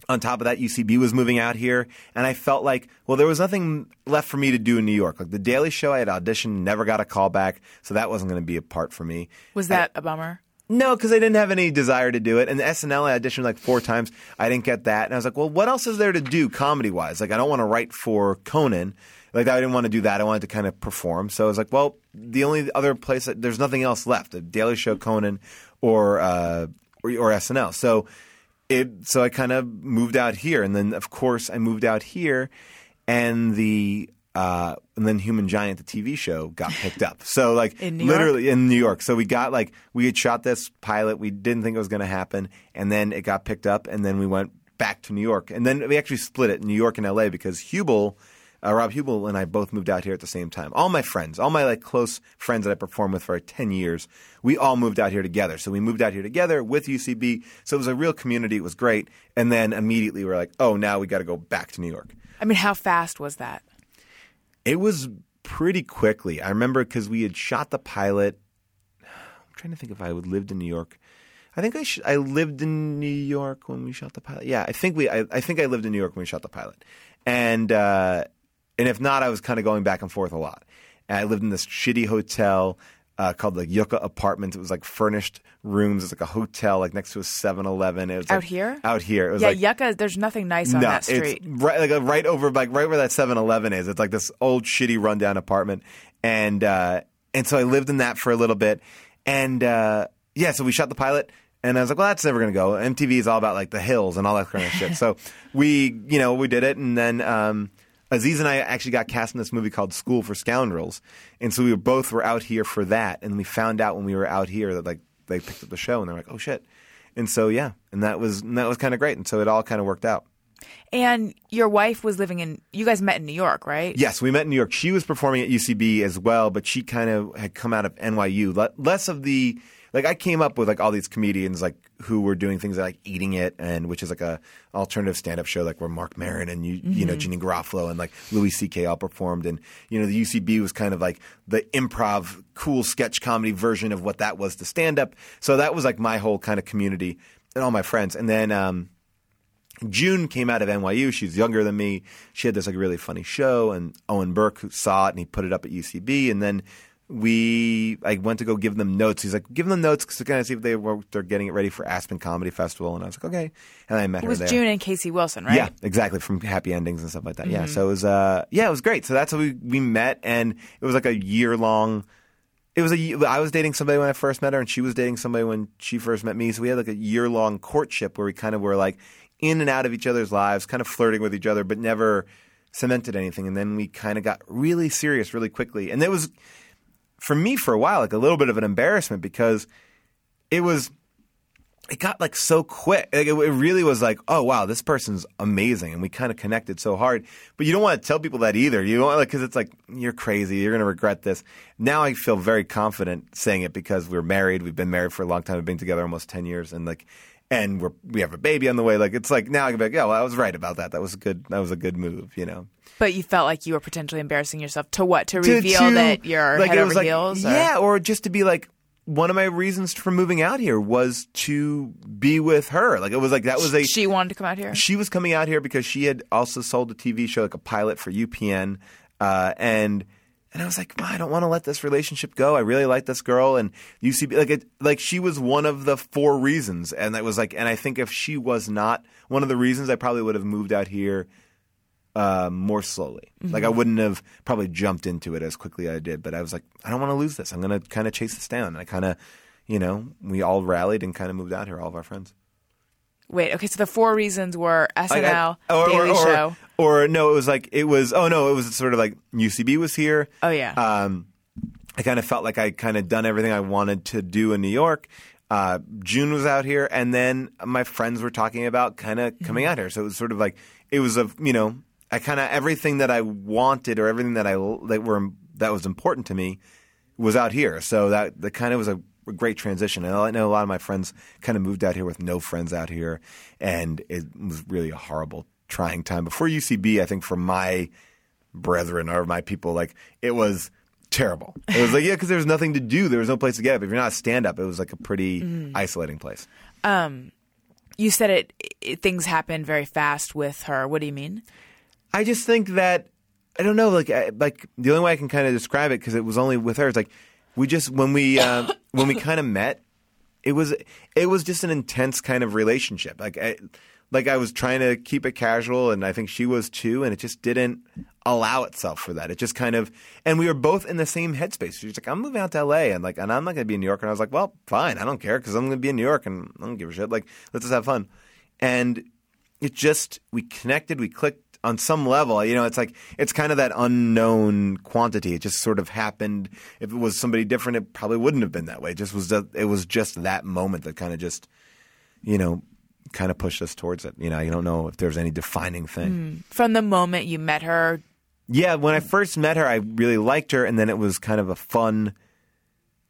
on top of that, UCB was moving out here, and I felt like, well, there was nothing left for me to do in New York. Like the Daily Show, I had auditioned, never got a call back, so that wasn't going to be a part for me. was that a bummer? No, because I didn't have any desire to do it. And the SNL, I auditioned like four times. I didn't get that, and I was like, well, what else is there to do comedy wise? Like, I don't want to write for Conan. Like, I didn't want to do that. I wanted to kind of perform. So I was like, well, the only other place that there's nothing else left: the Daily Show, Conan, or uh, or, or SNL. So it so I kind of moved out here, and then of course I moved out here, and the uh, and then Human Giant, the TV show, got picked up. So like In literally in New York. So we got like we had shot this pilot, we didn't think it was going to happen, and then it got picked up, and then we went back to New York, and then we actually split it, New York and L.A. because Huebel. Uh, Rob Huebel and I both moved out here at the same time. All my friends, all my like close friends that I performed with for like, ten years, we all moved out here together. So we moved out here together with UCB. So it was a real community. It was great. And then immediately we're like, oh, now we got to go back to New York. I mean, how fast was that? It was pretty quickly. I remember because we had shot the pilot. I'm trying to think if I would lived in New York. I think I sh- I lived in New York when we shot the pilot. Yeah, I think we. I, I think I lived in New York when we shot the pilot, and uh, and if not, I was kind of going back and forth a lot. And I lived in this shitty hotel uh, called the Yucca Apartments. It was like furnished rooms. It was like a hotel, like next to a 7-Eleven. It was Out like- here? Out here. It was Yeah, like Yucca. There's nothing nice on that street. it's right, like right over, like right where that 7-Eleven is. It's like this old, shitty, rundown apartment, and uh, and so I lived in that for a little bit, and uh, yeah, so we shot the pilot. And I was like, well, that's never going to go. MTV is all about like the hills and all that kind of shit. So we, you know, we did it. And then um, Aziz and I actually got cast in this movie called School for Scoundrels. And so we were both were out here for that. And we found out when we were out here that like they picked up the show and they're like, oh shit. And so yeah, and that was and that was kind of great. And so it all kind of worked out. And your wife was living in. You guys met in New York, right? Yes, we met in New York. She was performing at UCB as well, but she kind of had come out of NYU. Less of the like I came up with like all these comedians like who were doing things like Eating It and which is like a alternative stand up show like where Marc Maron and you you know Janeane Garofalo and like Louis C.K. all performed and you know the UCB was kind of like the improv cool sketch comedy version of what that was to stand up. So that was like my whole kind of community and all my friends. And then um June came out of NYU. She's younger than me. She had this like really funny show, and Owen Burke who saw it and he put it up at UCB. And then we, I went to go give them notes. He's like, give them notes to kind of see if they were they're getting it ready for Aspen Comedy Festival. And I was like, okay. And I met It her It was there. June and Casey Wilson, right? Yeah, exactly. From Happy Endings and stuff like that. Yeah. So it was, uh, yeah, it was great. So that's how we we met, and it was like a year long. It was a I was dating somebody when I first met her, and she was dating somebody when she first met me. So we had like a year long courtship where we kind of were like in and out of each other's lives, kind of flirting with each other, but never cemented anything. And then we kind of got really serious really quickly. And it was for me for a while like a little bit of an embarrassment because it was it got like so quick. Like, it, it really was like, oh wow, this person's amazing, and we kind of connected so hard. But you don't want to tell people that either. You don't like because it's like you're crazy. You're gonna regret this. Now I feel very confident saying it because we're married. We've been married for a long time. We've been together almost ten years, and like, and we're we have a baby on the way. Like it's like now I can be like, yeah, well, I was right about that. That was a good. That was a good move. You know. But you felt like you were potentially embarrassing yourself to what? To to- reveal to- that you're like, head over like, heels? or- Yeah, or just to be like one of my reasons for moving out here was to be with her. Like it was like that was a She wanted to come out here. she was coming out here because she had also sold a TV show like a pilot for UPN, uh, and And I was like, "Well, I don't want to let this relationship go. I really like this girl, and UCB like it, like she was one of the four reasons, and that was like, and I think if she was not one of the reasons, I probably would have moved out here uh, more slowly. Like I wouldn't have probably jumped into it as quickly as I did. But I was like, I don't want to lose this. I'm going to kind of chase this down. And I kind of, you know, we all rallied and kind of moved out here, all of our friends. Wait, okay, so the four reasons were Like, I- SNL, or, Daily or, or, Show. Or no, it was like it was. Oh no, it was sort of like UCB was here. Oh, yeah. Um, I kind of felt like I kind of done everything I wanted to do in New York. Uh, June was out here, and then my friends were talking about kind of Mm-hmm. coming out here. So it was sort of like it was a you know I kind of everything that I wanted or everything that I that were that was important to me was out here. So that that kind of was a great transition. And I know a lot of my friends kind of moved out here with no friends out here, and it was really a horrible, trying time. Before UCB, I think for my brethren or my people, like it was terrible. It was like yeah, because there was nothing to do. There was no place to get up. If you're not stand up, it was like a pretty mm. isolating place. Um, you said it, it. Things happened very fast with her. What do you mean? I just think that I don't know. Like, I, like the only way I can kind of describe it because it was only with her. It's like we just when we uh, when we kind of met, it was it was just an intense kind of relationship. Like, I, like I was trying to keep it casual, and I think she was too, and it just didn't allow itself for that. It just kind of, and we were both in the same headspace. She's like, "I'm moving out to LA," and like, and I'm not going to be in New York. And I was like, "Well, fine, I don't care because I'm going to be in New York, and I don't give a shit. Like, let's just have fun." And it just we connected, we clicked on some level. You know, it's like it's kind of that unknown quantity. It just sort of happened. If it was somebody different, it probably wouldn't have been that way. It just was. The, it was just that moment that kind of just, you know, kind of pushed us towards it. You know, you don't know if there's any defining thing. Hmm. From the moment you met her, Yeah, when I first met her, I really liked her, and then it was kind of a fun.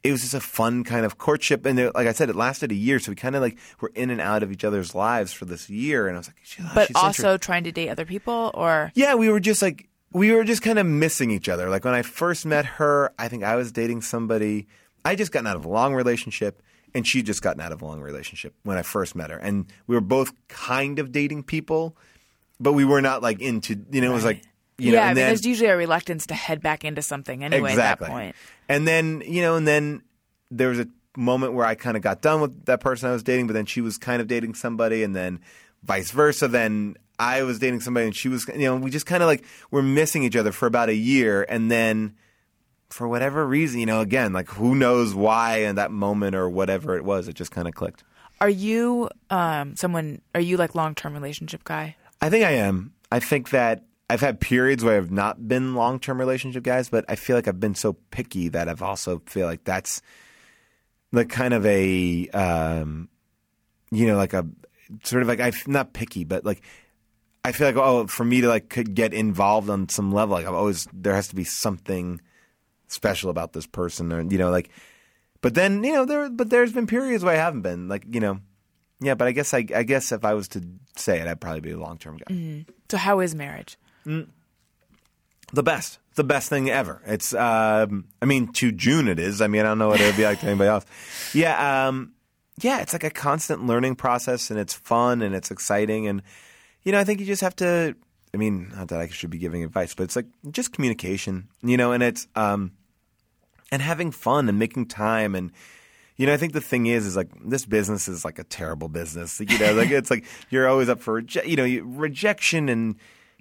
It was just a fun kind of courtship, and it, like I said, it lasted a year. So we kind of like were in and out of each other's lives for this year, and I was like, "She- but she's interesting." also trying to date other people, or Yeah, we were just like we were just kind of missing each other. Like when I first met her, I think I was dating somebody. I just gotten out of a long relationship, and she just gotten out of a long relationship when I first met her, and we were both kind of dating people, but we were not like into. You know, it was like you know, yeah, I and mean, then, there's usually a reluctance to head back into something anyway exactly. at that point. And then you know, and then there was a moment where I kind of got done with that person I was dating, but then she was kind of dating somebody, and then vice versa. Then I was dating somebody, and she was, you know, we just kind of like were missing each other for about a year, and then for whatever reason, you know, again, like who knows why in that moment or whatever it was, it just kind of clicked. Are you um, someone? Are you like long term relationship guy? I think I am. I think that I've had periods where I've not been long term relationship guys, but I feel like I've been so picky that I've also feel like that's the kind of a um, you know like a sort of like I'm not picky, but like I feel like oh for me to like could get involved on some level, like I've always there has to be something special about this person, or you know like. But then you know there, but there's been periods where I haven't been like you know, yeah. But I guess I, I guess if I was to say it, I'd probably be a long term guy. So how is marriage? The best, the best thing ever. It's, um, I mean, to June it is. I mean, I don't know what it would be like to anybody else. Yeah, um, yeah. It's like a constant learning process, and it's fun and it's exciting, and you know, I think you just have to. I mean, not that I should be giving advice, but it's like just communication, you know, and it's um, and having fun and making time and you know, I think the thing is, is like this business is like a terrible business. You know, like it's like you're always up for you know rejection and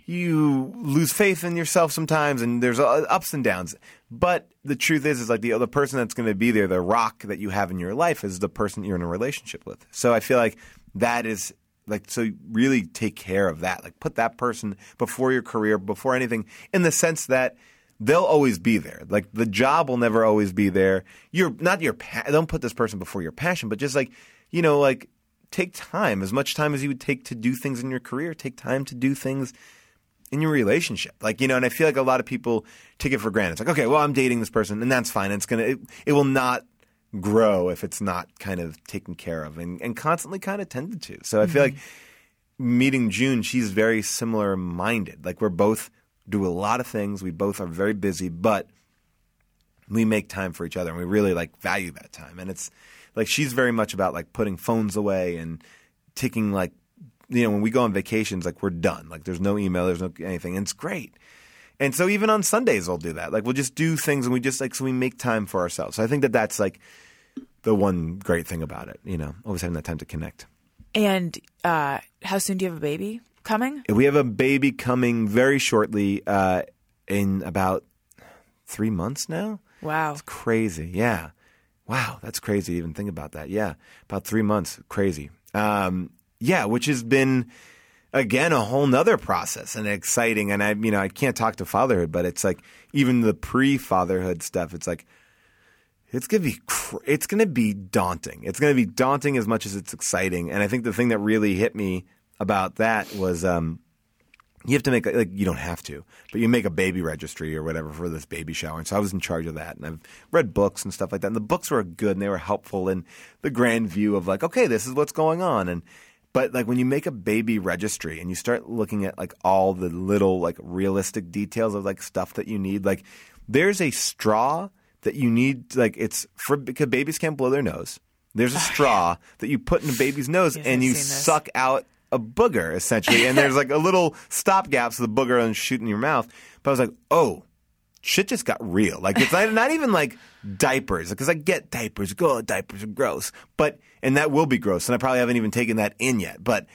you lose faith in yourself sometimes, and there's uh, ups and downs. But the truth is, is like the other person that's going to be there, the rock that you have in your life, is the person you're in a relationship with. So I feel like that is like so really take care of that. Like put that person before your career, before anything, in the sense that they'll always be there. Like the job will never always be there. You're not your pa- don't put this person before your passion, but just like you know, like take time as much time as you would take to do things in your career. Take time to do things in your relationship. Like you know, and I feel like a lot of people take it for granted. It's like okay, well, I'm dating this person, and that's fine. It's gonna it, it will not grow if it's not kind of taken care of and, and constantly kind of tended to. So I feel mm-hmm. like meeting June, she's very similar minded. Like we're both do a lot of things. We both are very busy, but we make time for each other and we really like value that time. And it's like she's very much about like putting phones away and taking like you know, when we go on vacations, like we're done. Like there's no email, there's no anything. And it's great. And so even on Sundays I'll do that. Like we'll just do things and we just like so we make time for ourselves. So I think that that's like the one great thing about it. You know, always having that time to connect. And uh, how soon do you have a baby coming? We have a baby coming very shortly, uh, in about three months now. Wow. It's crazy. Yeah. Wow, that's crazy to even think about that. Yeah. About three months. Crazy. Um, yeah, which has been again a whole nother process and exciting. And I you know, I can't talk to fatherhood, but it's like even the pre fatherhood stuff, it's like it's gonna be it's gonna be daunting. It's gonna be daunting as much as it's exciting. And I think the thing that really hit me about that was um, you have to make like you don't have to, but you make a baby registry or whatever for this baby shower. And so I was in charge of that, and I've read books and stuff like that. And the books were good and they were helpful in the grand view of like, okay, this is what's going on. And but like when you make a baby registry and you start looking at like all the little like realistic details of like stuff that you need, like there's a straw that you need, like it's for because babies can't blow their nose. There's a straw that you put in a baby's nose Yes, and I've you suck out a booger essentially, and there's like a little stopgap so the booger doesn't shoot in your mouth. But I was like, oh, shit just got real. Like it's not, not even like diapers because I get diapers. Go diapers are gross, but and that will be gross, and I probably haven't even taken that in yet. But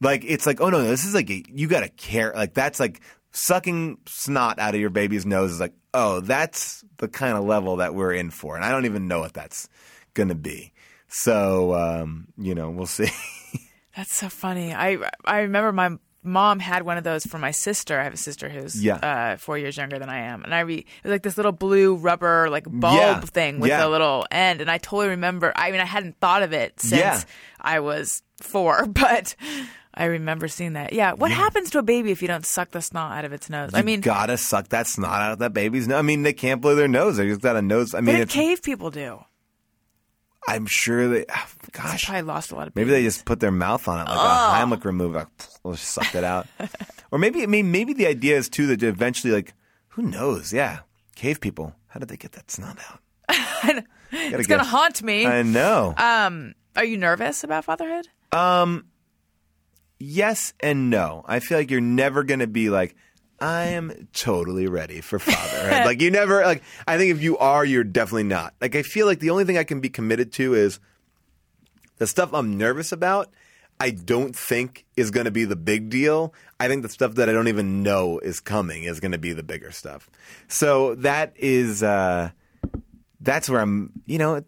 like it's like oh no, this is like you got to care. Like that's like sucking snot out of your baby's nose is like oh that's the kind of level that we're in for, and I don't even know what that's gonna be. So um, you know we'll see. That's so funny. I I remember my mom had one of those for my sister. I have a sister who's Yeah. uh, four years younger than I am, and I re- it was like this little blue rubber like bulb Yeah. thing with Yeah. a little end, and I totally remember. I mean, I hadn't thought of it since. I was four, but. I remember seeing that. Yeah. What happens to a baby if you don't suck the snot out of its nose? I mean, gotta suck that snot out of that baby's nose. I mean, they can't blow their nose. They just got a nose. I mean, it's, cave people do? I'm sure they. I gosh, probably lost a lot of. maybe they just put their mouth on it like a Heimlich remover. Like, sucked it out. or maybe, I mean, maybe the idea is too that eventually, like, who knows? Yeah, cave people. How did they get that snot out? It's gonna haunt me. I know. um, are you nervous about fatherhood? Um, yes and no. I feel like you're never going to be like, I am totally ready for fatherhood. like you never like. I think if you are, you're definitely not. Like I feel like the only thing I can be committed to is the stuff I'm nervous about. I don't think is going to be the big deal. I think the stuff that I don't even know is coming is going to be the bigger stuff. So that is uh, that's where I'm. You know,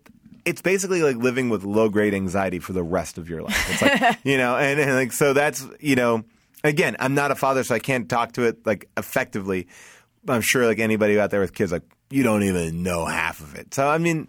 it's basically like living with low grade anxiety for the rest of your life. It's like you know, and, and like so that's you know, again, I'm not a father, so I can't talk to it like effectively. I'm sure like anybody out there with kids, like you don't even know half of it. So I mean,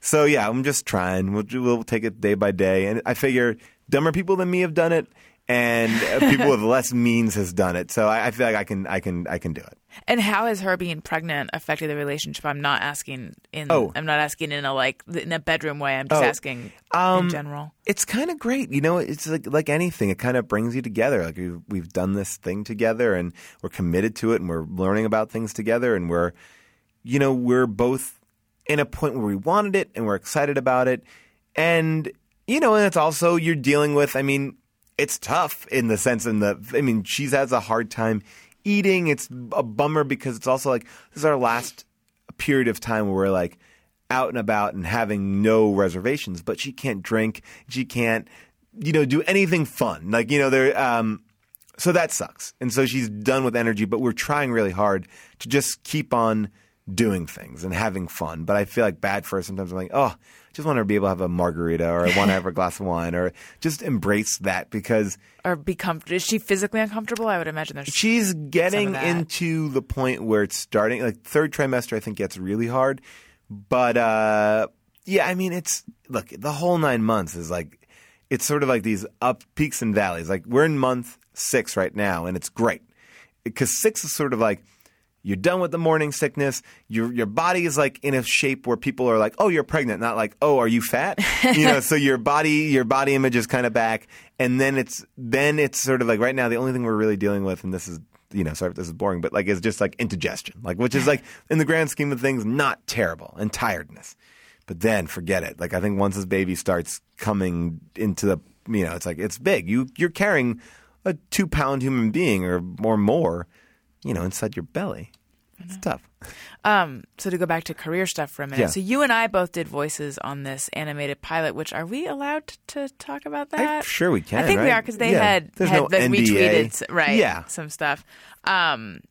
so yeah, I'm just trying. We'll we'll take it day by day, and I figure dumber people than me have done it, and uh, people with less means has done it. So I, I feel like I can I can I can do it. And how has her being pregnant affected the relationship? I'm not asking in. Oh. I'm not asking in a like in a bedroom way. I'm just Oh. asking Um, in general. It's kind of great, you know. It's like like anything; it kind of brings you together. Like we've, we've done this thing together, and we're committed to it, and we're learning about things together, and we're, you know, we're both in a point where we wanted it, and we're excited about it, and you know, and it's also you're dealing with. I mean, it's tough in the sense in the. I mean, she's has a hard time eating. It's a bummer because it's also like this is our last period of time where we're like out and about and having no reservations, but she can't drink. She can't, you know, do anything fun. Like, you know, there, um, so that sucks. And so she's done with energy, but we're trying really hard to just keep on doing things and having fun. But I feel like bad for her sometimes. I'm like, oh, just want her to be able to have a margarita or I want to have a glass of wine or just embrace that because Or be comfortable. Is she physically uncomfortable? I would imagine there's. she's getting into the point where it's starting like third trimester i think gets really hard but uh yeah i mean it's look the whole nine months is like it's sort of like these up peaks and valleys like we're in month six right now and it's great because six is sort of like you're done with the morning sickness. Your your body is like in a shape where people are like, "Oh, you're pregnant," not like, "Oh, are you fat?" you know, so your body your body image is kind of back, and then it's then it's sort of like right now the only thing we're really dealing with, and this is you know, sorry if this is boring, but like is just like indigestion, like which is like in the grand scheme of things not terrible, and tiredness. But then forget it. Like I think once this baby starts coming into the you know, it's like it's big. You you're carrying a two pound human being or or more you know, inside your belly. It's tough. Um, so to go back to career stuff for a minute. Yeah. So you and I both did voices on this animated pilot. Which are we allowed to talk about that? sure we can, I think we are because they Yeah. had There's had no like, retweeted right Yeah. some stuff. Um,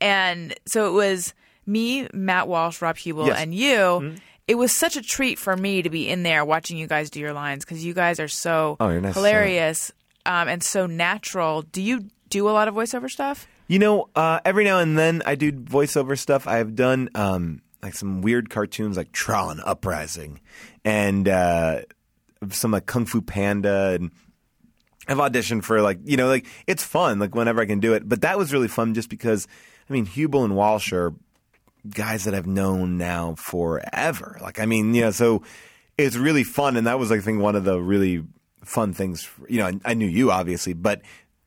and so it was me, Matt Walsh, Rob Huebel, Yes. Mm-hmm. and you. It was such a treat for me to be in there watching you guys do your lines because you guys are so Oh, nice to say that. hilarious um, and so natural. Do you do a lot of voiceover stuff? You know, uh, every now and then I do voiceover stuff. I've done um, like some weird cartoons like Tron Uprising and uh, some like Kung Fu Panda and I've auditioned for like you know like it's fun like whenever I can do it. But that was really fun just because I mean Huebel and Walsh are guys that I've known now forever. Like I mean you know so it's really fun and that was I think one of the really fun things. You know I, I knew you obviously, but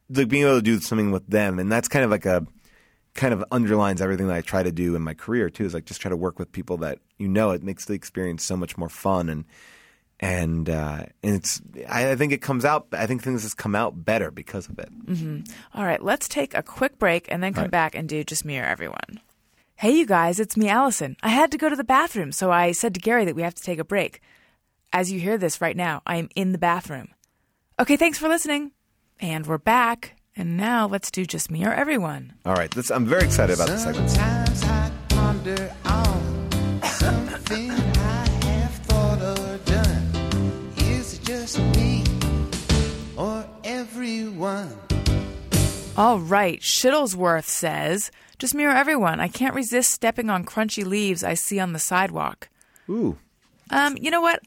like being able to do something with them and that's kind of like a kind of underlines everything that I try to do in my career too. Is like just try to work with people that you know. It makes the experience so much more fun and and uh, and it's. I, I think it comes out. I think things just come out better because of it. Mm-hmm. All right, let's take a quick break and then come back and do just me or everyone. Hey, you guys, it's me, Alison. I had to go to the bathroom, so I said to Gary that we have to take a break. As you hear this right now, I am in the bathroom. Okay, thanks for listening. And we're back. And now let's do just me or everyone. All right, this, I'm very excited about this segment. Sometimes I ponder on something I have thought or done. Is it just me or everyone? All right, Shittlesworth says, just me or everyone. I can't resist stepping on crunchy leaves I see on the sidewalk. Ooh, Um, you know what?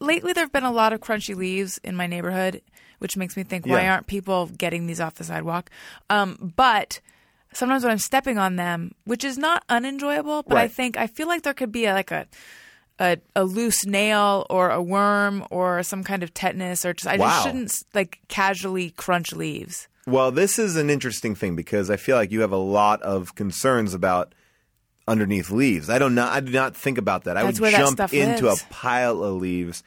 Lately, there have been a lot of crunchy leaves in my neighborhood, which makes me think, why Yeah. aren't people getting these off the sidewalk? Um, but sometimes when I'm stepping on them, which is not unenjoyable, but I think I feel like there could be a, like a, a a loose nail or a worm or some kind of tetanus or just I Wow. just shouldn't like casually crunch leaves. well, this is an interesting thing because I feel like you have a lot of concerns about underneath leaves. I don't know. I do not think about that. I would jump into lives. a pile of leaves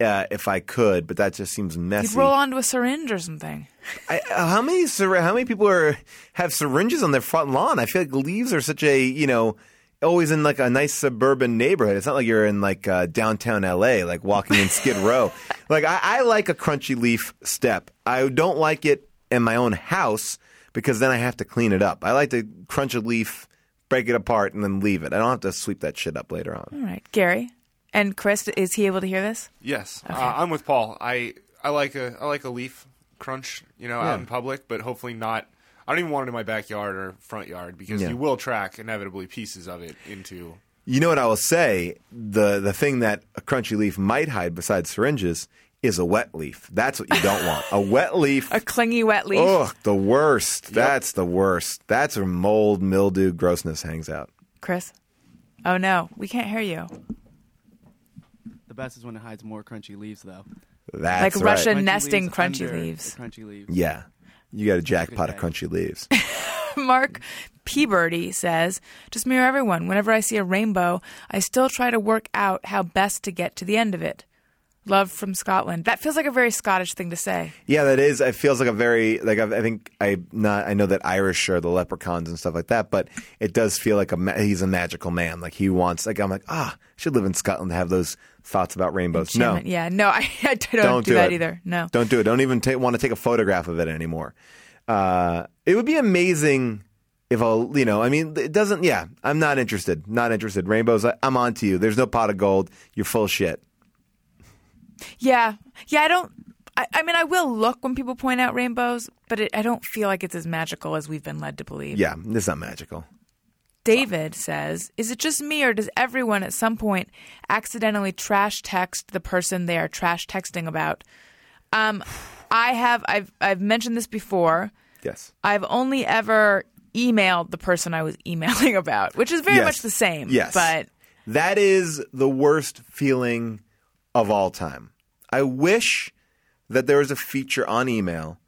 uh, if I could, but that just seems messy. You'd roll onto a syringe or something. I, uh, how many how many people are have syringes on their front lawn? I feel like leaves are such a you know always in like a nice suburban neighborhood. It's not like you're in like uh, downtown LA, like walking in Skid Row. Like I, I like a crunchy leaf step. I don't like it in my own house because then I have to clean it up. I like to crunch a leaf, break it apart, and then leave it. I don't have to sweep that shit up later on. All right, Gary and Chris, is he able to hear this? Yes, uh, I'm with Paul. I I like a I like a leaf crunch, you know, out in public, but hopefully not. I don't even want it in my backyard or front yard because Yeah. you will track inevitably pieces of it into. You know what I will say? The the thing that a crunchy leaf might hide besides syringes is a wet leaf. That's what you don't want. A wet leaf. A clingy wet leaf. Ugh, the worst. That's the worst. That's where mold, mildew, grossness hangs out. Chris? Oh no, we can't hear you. The best is when it hides more crunchy leaves, though. That's Like right. Russian Crunchy nesting leaves crunchy leaves. Crunchy leaves. Yeah. You got a jackpot of crunchy leaves. Mark Peabody says, just mirror everyone. Whenever I see a rainbow, I still try to work out how best to get to the end of it. Love from Scotland. That feels like a very Scottish thing to say. yeah, that is. It feels like a very like I, I think I not I know that Irish are the leprechauns and stuff like that, but it does feel like a he's a magical man. Like he wants. Like I'm like ah, I should live in Scotland to have those thoughts about rainbows. No, Yeah, no, I, I don't, don't do, do that it. either. No. Don't do it. Don't even ta- want to take a photograph of it anymore. Uh, it would be amazing if a you know. I mean, it doesn't. Yeah, I'm not interested. Not interested. Rainbows. I, I'm on to you. There's no pot of gold. You're full shit. Yeah. Yeah, I don't. I, I mean, I will look when people point out rainbows, but it, I don't feel like it's as magical as we've been led to believe. Yeah, it's not magical. David says, Is it just me or does everyone at some point accidentally trash text the person they are trash texting about? Um, I have I've I've mentioned this before. Yes. I've only ever emailed the person I was emailing about, which is very Yes. much the same. Yes. But That is the worst feeling of all time. I wish that there was a feature on email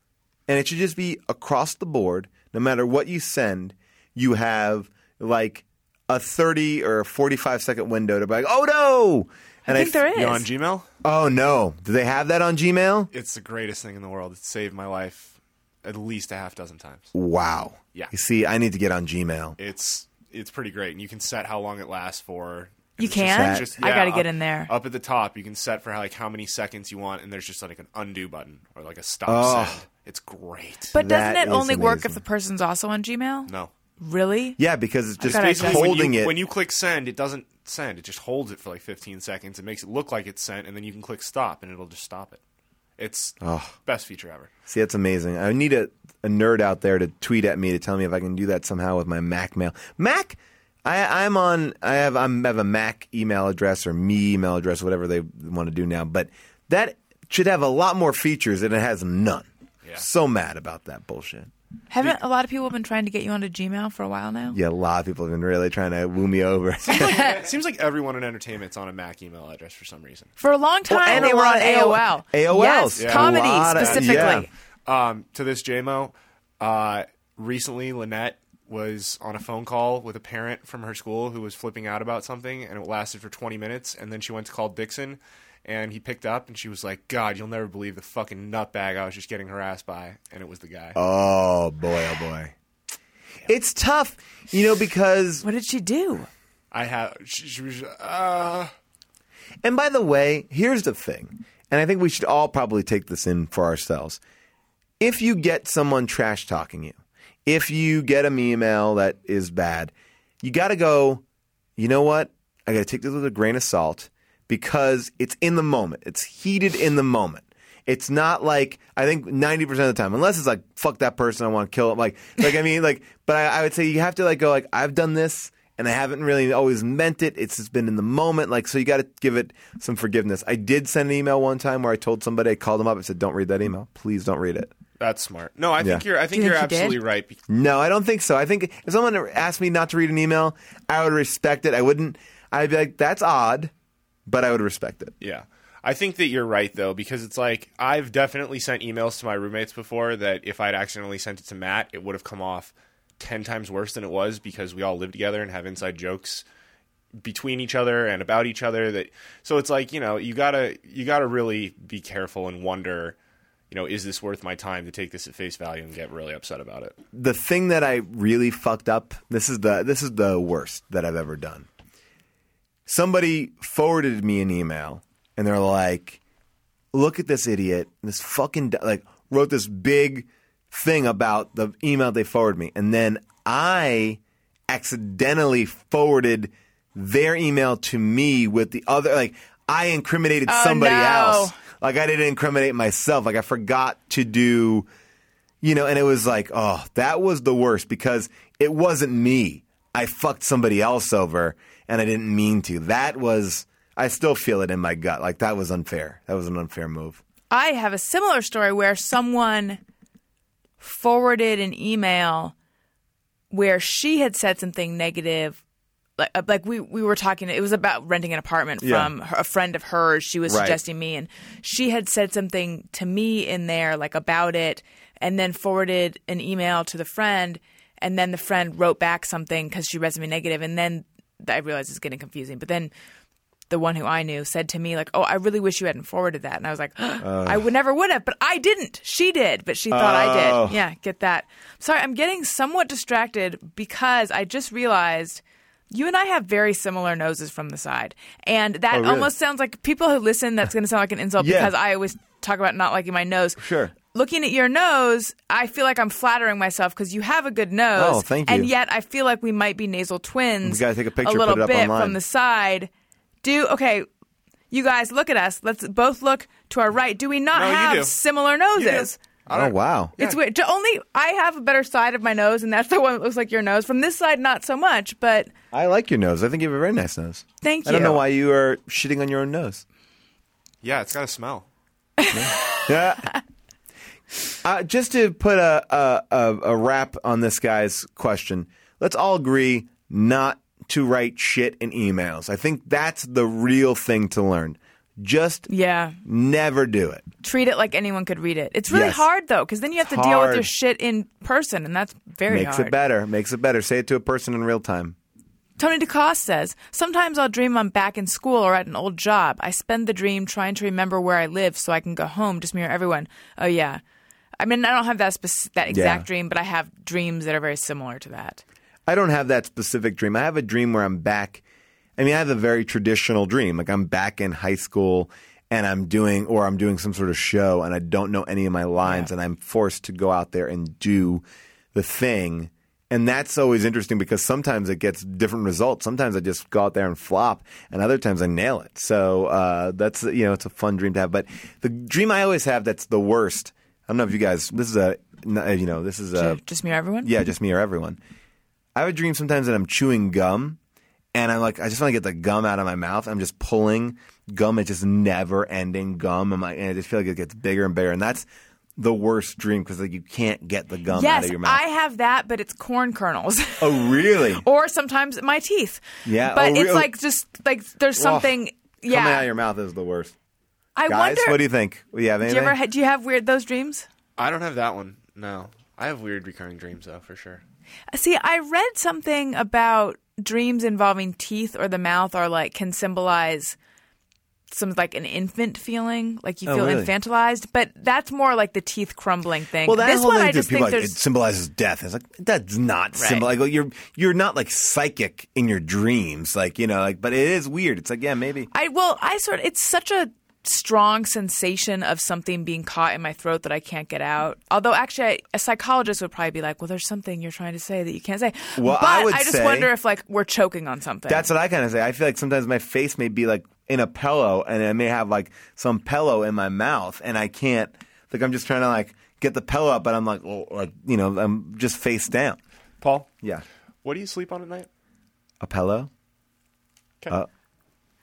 and it should just be across the board, no matter what you send, you have like a 30 or a 45 second window to be like, oh no! And I think there f- is. You know, on Gmail, Oh no. Do they have that on Gmail? it's the greatest thing in the world. It saved my life at least a half dozen times. Wow. Yeah. You see, I need to get on Gmail. It's it's pretty great, and you can set how long it lasts for. You It's just- can? it's I gotta get in there. Up at the top, you can set for how, like how many seconds you want, and there's just like an undo button or like a stop Oh. send. It's great. But doesn't That it is only work if the person's also on Gmail? no, Really? Yeah, because it's just gotta it's check. when holding you, it. when you click send, it doesn't send. It just holds it for like 15 seconds. It makes it look like it's sent, and then you can click stop, and it'll just stop it. It's best feature ever. See, that's amazing. I need a, a nerd out there to tweet at me to tell me if I can do that somehow with my Mac mail. Mac, I, I'm on. I have I'm, I have a Mac email address or me email address, whatever they want to do now. But that should have a lot more features, and it has none. Yeah. So mad about that bullshit. Haven't a lot of people been trying to get you onto Gmail for a while now? Yeah, a lot of people have been really trying to woo me over. it seems like everyone in entertainment's on a Mac email address for some reason. For a long time, Well, and they were on AOL. AOL. Yes, Yeah. comedy A lot of- specifically. yeah. Um, to this JMO, uh, recently Lynette was on a phone call with a parent from her school who was flipping out about something, and it lasted for 20 minutes. And then she went to call Dixon, and he picked up, and she was like, "God, you'll never believe the fucking nutbag I was just getting harassed by," and it was the guy. oh boy, oh boy. It's tough, you know, because What did she do? I have. She, she was. Uh, And by the way, here's the thing, and I think we should all probably take this in for ourselves. If you get someone trash talking you, if you get an email that is bad, you got to go, you know what? I got to take this with a grain of salt because it's in the moment. It's heated in the moment. It's not like I think ninety percent of the time, unless it's like fuck that person, I want to kill him. Like, like I mean, like, but I, I would say you have to like go like I've done this and I haven't really always meant it. It's just been in the moment. Like, so you got to give it some forgiveness. I did send an email one time where I told somebody, I called them up and said, "Don't read that email. Please don't read it." That's smart. No, I think Yeah. you're. I think you you're think you did? absolutely right. Be- No, I don't think so. I think if someone asked me not to read an email, I would respect it. I wouldn't. I'd be like, "That's odd," but I would respect it. Yeah. I think that you're right though, because it's like I've definitely sent emails to my roommates before that if I'd accidentally sent it to Matt, it would have come off ten times worse than it was because we all live together and have inside jokes between each other and about each other that so it's like, you know, you gotta you gotta really be careful and wonder, you know, is this worth my time to take this at face value and get really upset about it? the thing that I really fucked up. This is the this is the worst that I've ever done. Somebody forwarded me an email, and they're like, "Look at this idiot! This fucking d-" like wrote this big thing about the email they forwarded me, and then I accidentally forwarded their email to me with the other like I incriminated Oh, somebody no. else. Like I didn't incriminate myself. Like I forgot to do you know, and it was like, oh, that was the worst because it wasn't me. I fucked somebody else over and I didn't mean to. That was, I still feel it in my gut. Like that was unfair. That was an unfair move. I have a similar story where someone forwarded an email where she had said something negative. Like, uh, like we, we were talking, it was about renting an apartment Yeah. from her, a friend of hers. She was Right. suggesting me, and she had said something to me in there, like about it, and then forwarded an email to the friend. And then the friend wrote back something because she read negative, and then I realized it's getting confusing. But then the one who I knew said to me like, "Oh, I really wish you hadn't forwarded that." And I was like, "I would never would have, but I didn't. She did, but she thought I Oh. did." Yeah, get that. Sorry, I'm getting somewhat distracted because I just realized you and I have very similar noses from the side, and that Oh, really? almost sounds like people who listen. That's going to sound like an insult Yeah. because I always talk about not liking my nose. Sure. Looking at your nose, I feel like I'm flattering myself because you have a good nose. Oh, thank you. And yet, I feel like we might be nasal twins. We gotta take a picture, a little put it up bit online. from the side. Do okay. You guys look at us. Let's both look to our right. Do we not No, you have do. similar noses? Oh, wow. It's weird. To Only I have a better side of my nose, and that's the one that looks like your nose. From this side, not so much. But I like your nose. I think you have a very nice nose. thank you. I don't know why you are shitting on your own nose. Yeah, it's got a smell. Yeah. Uh, just to put a, a, a, a wrap on this guy's question, let's all agree not to write shit in emails. I think that's the real thing to learn. Just Yeah, never do it. treat it like anyone could read it. It's really Yes. hard though, because then you have to It's deal with your shit in person, and that's very hard. Makes hard. it better. Makes it better. Say it to a person in real time. Tony DeCoste says, Sometimes I'll dream I'm back in school or at an old job. I spend the dream trying to remember where I live so I can go home, just mirror everyone. Oh, yeah. I mean, I don't have that, spec- that exact Yeah. dream, but I have dreams that are very similar to that. I don't have that specific dream. I have a dream where I'm back. I mean, I have a very traditional dream. Like I'm back in high school and I'm doing, or I'm doing some sort of show and I don't know any of my lines and I'm forced to go out there and do the thing. And that's always interesting because sometimes it gets different results. Sometimes I just go out there and flop, and other times I nail it. So uh, that's you know it's a fun dream to have. But the dream I always have that's the worst. I don't know if you guys. This is a you know this is a Just me or everyone? yeah, just me or everyone. I have a dream sometimes that I'm chewing gum, and I'm like, I just want to get the gum out of my mouth. I'm just pulling gum. It's just never ending gum, and, my, and I just feel like it gets bigger and bigger. And that's the worst dream because like you can't get the gum out Yes, of your mouth. I have that, but it's corn kernels. oh, really? or sometimes my teeth. Yeah, But oh, it's real- like just like there's something. yeah. Coming out of your mouth is the worst. I Guys, wonder. what do you think? Do you have do you ever ha- do you have weird those dreams? I don't have that one. No, I have weird recurring dreams though, for sure. See, I read something about dreams involving teeth or the mouth are like can symbolize some like an infant feeling, like you Oh, feel really? infantilized. But that's more like the teeth crumbling thing. well, that this whole one, thing I just people think like, it symbolizes death. It's like that's not Right. symbol. Like you're you're not like psychic in your dreams, like you know, like. But it is weird. It's like yeah, maybe. I well, I sort of it's such a strong sensation of something being caught in my throat that I can't get out. Although actually, I, a psychologist would probably be like, "Well, there's something you're trying to say that you can't say." Well, but I would I just say- wonder if like we're choking on something. That's what I kind of say. I feel like sometimes my face may be like in a pillow, and I may have like some pillow in my mouth, and I can't. Like I'm just trying to like get the pillow up, but I'm like, like you know, I'm just face down. Paul, Yeah, what do you sleep on at night? a pillow. Okay. Uh,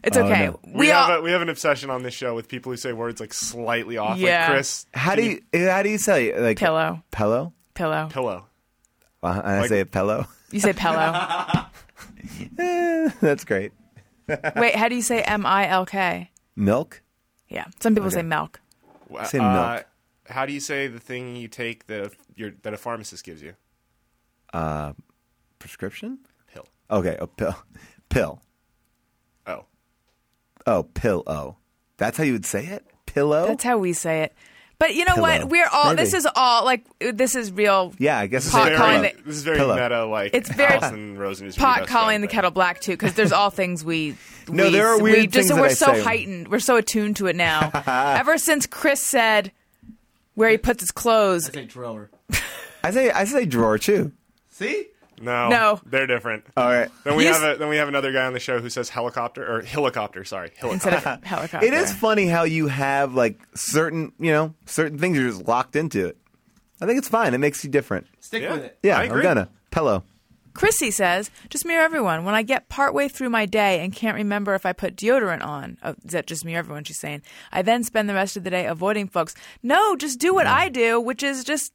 it's Oh, okay. no. we, We, have a, we have an obsession on this show with people who say words like slightly off. Yeah. Like Chris, How do you how do you say like Pillow. Pillow. pillow. pillow? Uh, and I Like- say a pillow. You say pillow. That's great. Wait, how do you say M I L K? Milk. Yeah, some people say milk. Wha- Say uh, milk. How do you say the thing you take that a, your, that a pharmacist gives you? Uh, Prescription. Pill. Okay, a pill. Pill. Oh, pillow. That's how you would say it. Pillow. That's how we say it. But you know Pillow. what? We're all. This is all like this is real. yeah, I guess Pot a very, calling pillow. this is very Pillow. meta. Like It's very- Alison Rosen is pot calling the kettle black too because there's all things we No, we, there are we weird just things that we're I so say. heightened we're so attuned to it now ever since chris said where he puts his clothes I say drawer. I say I say drawer too. See? No, No. they're different. All right. Then we He's- have a, then we have another guy on the show who says helicopter or helicopter. Sorry, instead of helicopter It is funny how you have like certain, you know, certain things you're just locked into it. I think it's fine. It makes you different. Stick Yeah. with it. Yeah, I I'm agree. gonna pillow. chrissy says just me or everyone when i get partway through my day and can't remember if i put deodorant on oh, is that just me or everyone she's saying i then spend the rest of the day avoiding folks no just do what i do which is just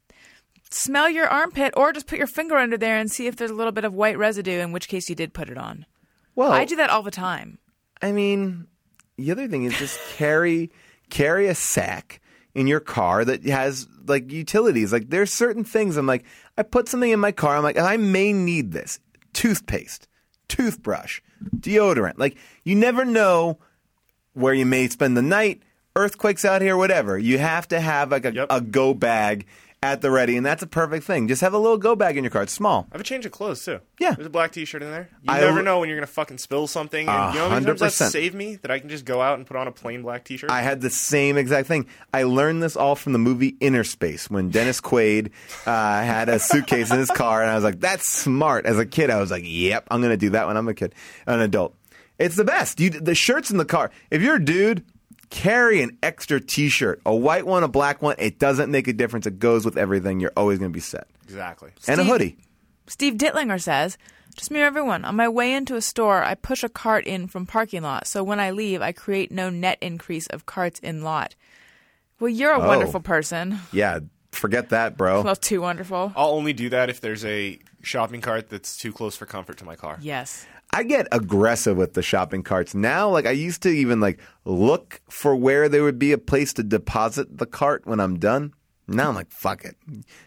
smell your armpit or just put your finger under there and see if there's a little bit of white residue in which case you did put it on Well, I do that all the time. I mean, the other thing is just carry carry a sack in your car that has like utilities. Like there's certain things I'm like, I put something in my car. I'm like, I may need this toothpaste, toothbrush, deodorant. Like you never know where you may spend the night. Earthquakes out here, whatever. You have to have like a, Yep. a go bag at the ready, and that's a perfect thing. Just have a little go bag in your car. It's small. I have a change of clothes too. Yeah. there's a black T-shirt in there. You I never l- know when you're gonna fucking spill something. And you know how many times that's 100%. saved me that I can just go out and put on a plain black T-shirt. I had the same exact thing. I learned this all from the movie Innerspace when Dennis Quaid uh, had a suitcase in his car, and I was like, "That's smart." As a kid, I was like, "Yep, I'm to do that when I'm a kid, an adult." It's the best. You, the shirts in the car. If you're a dude, carry an extra T-shirt, a white one, a black one. It doesn't make a difference. It goes with everything. You're always going to be set. exactly. And a hoodie. Steve ditlinger says, just me or everyone. On my way into a store, I push a cart in from parking lot. So when I leave, I create no net increase of carts in lot. Well, you're a Oh. wonderful person. Yeah, forget that, bro. Well, too wonderful. I'll only do that if there's a shopping cart that's too close for comfort to my car. Yes. I get aggressive with the shopping carts now. Like I used to even like look for where there would be a place to deposit the cart when I'm done. Now I'm like, fuck it,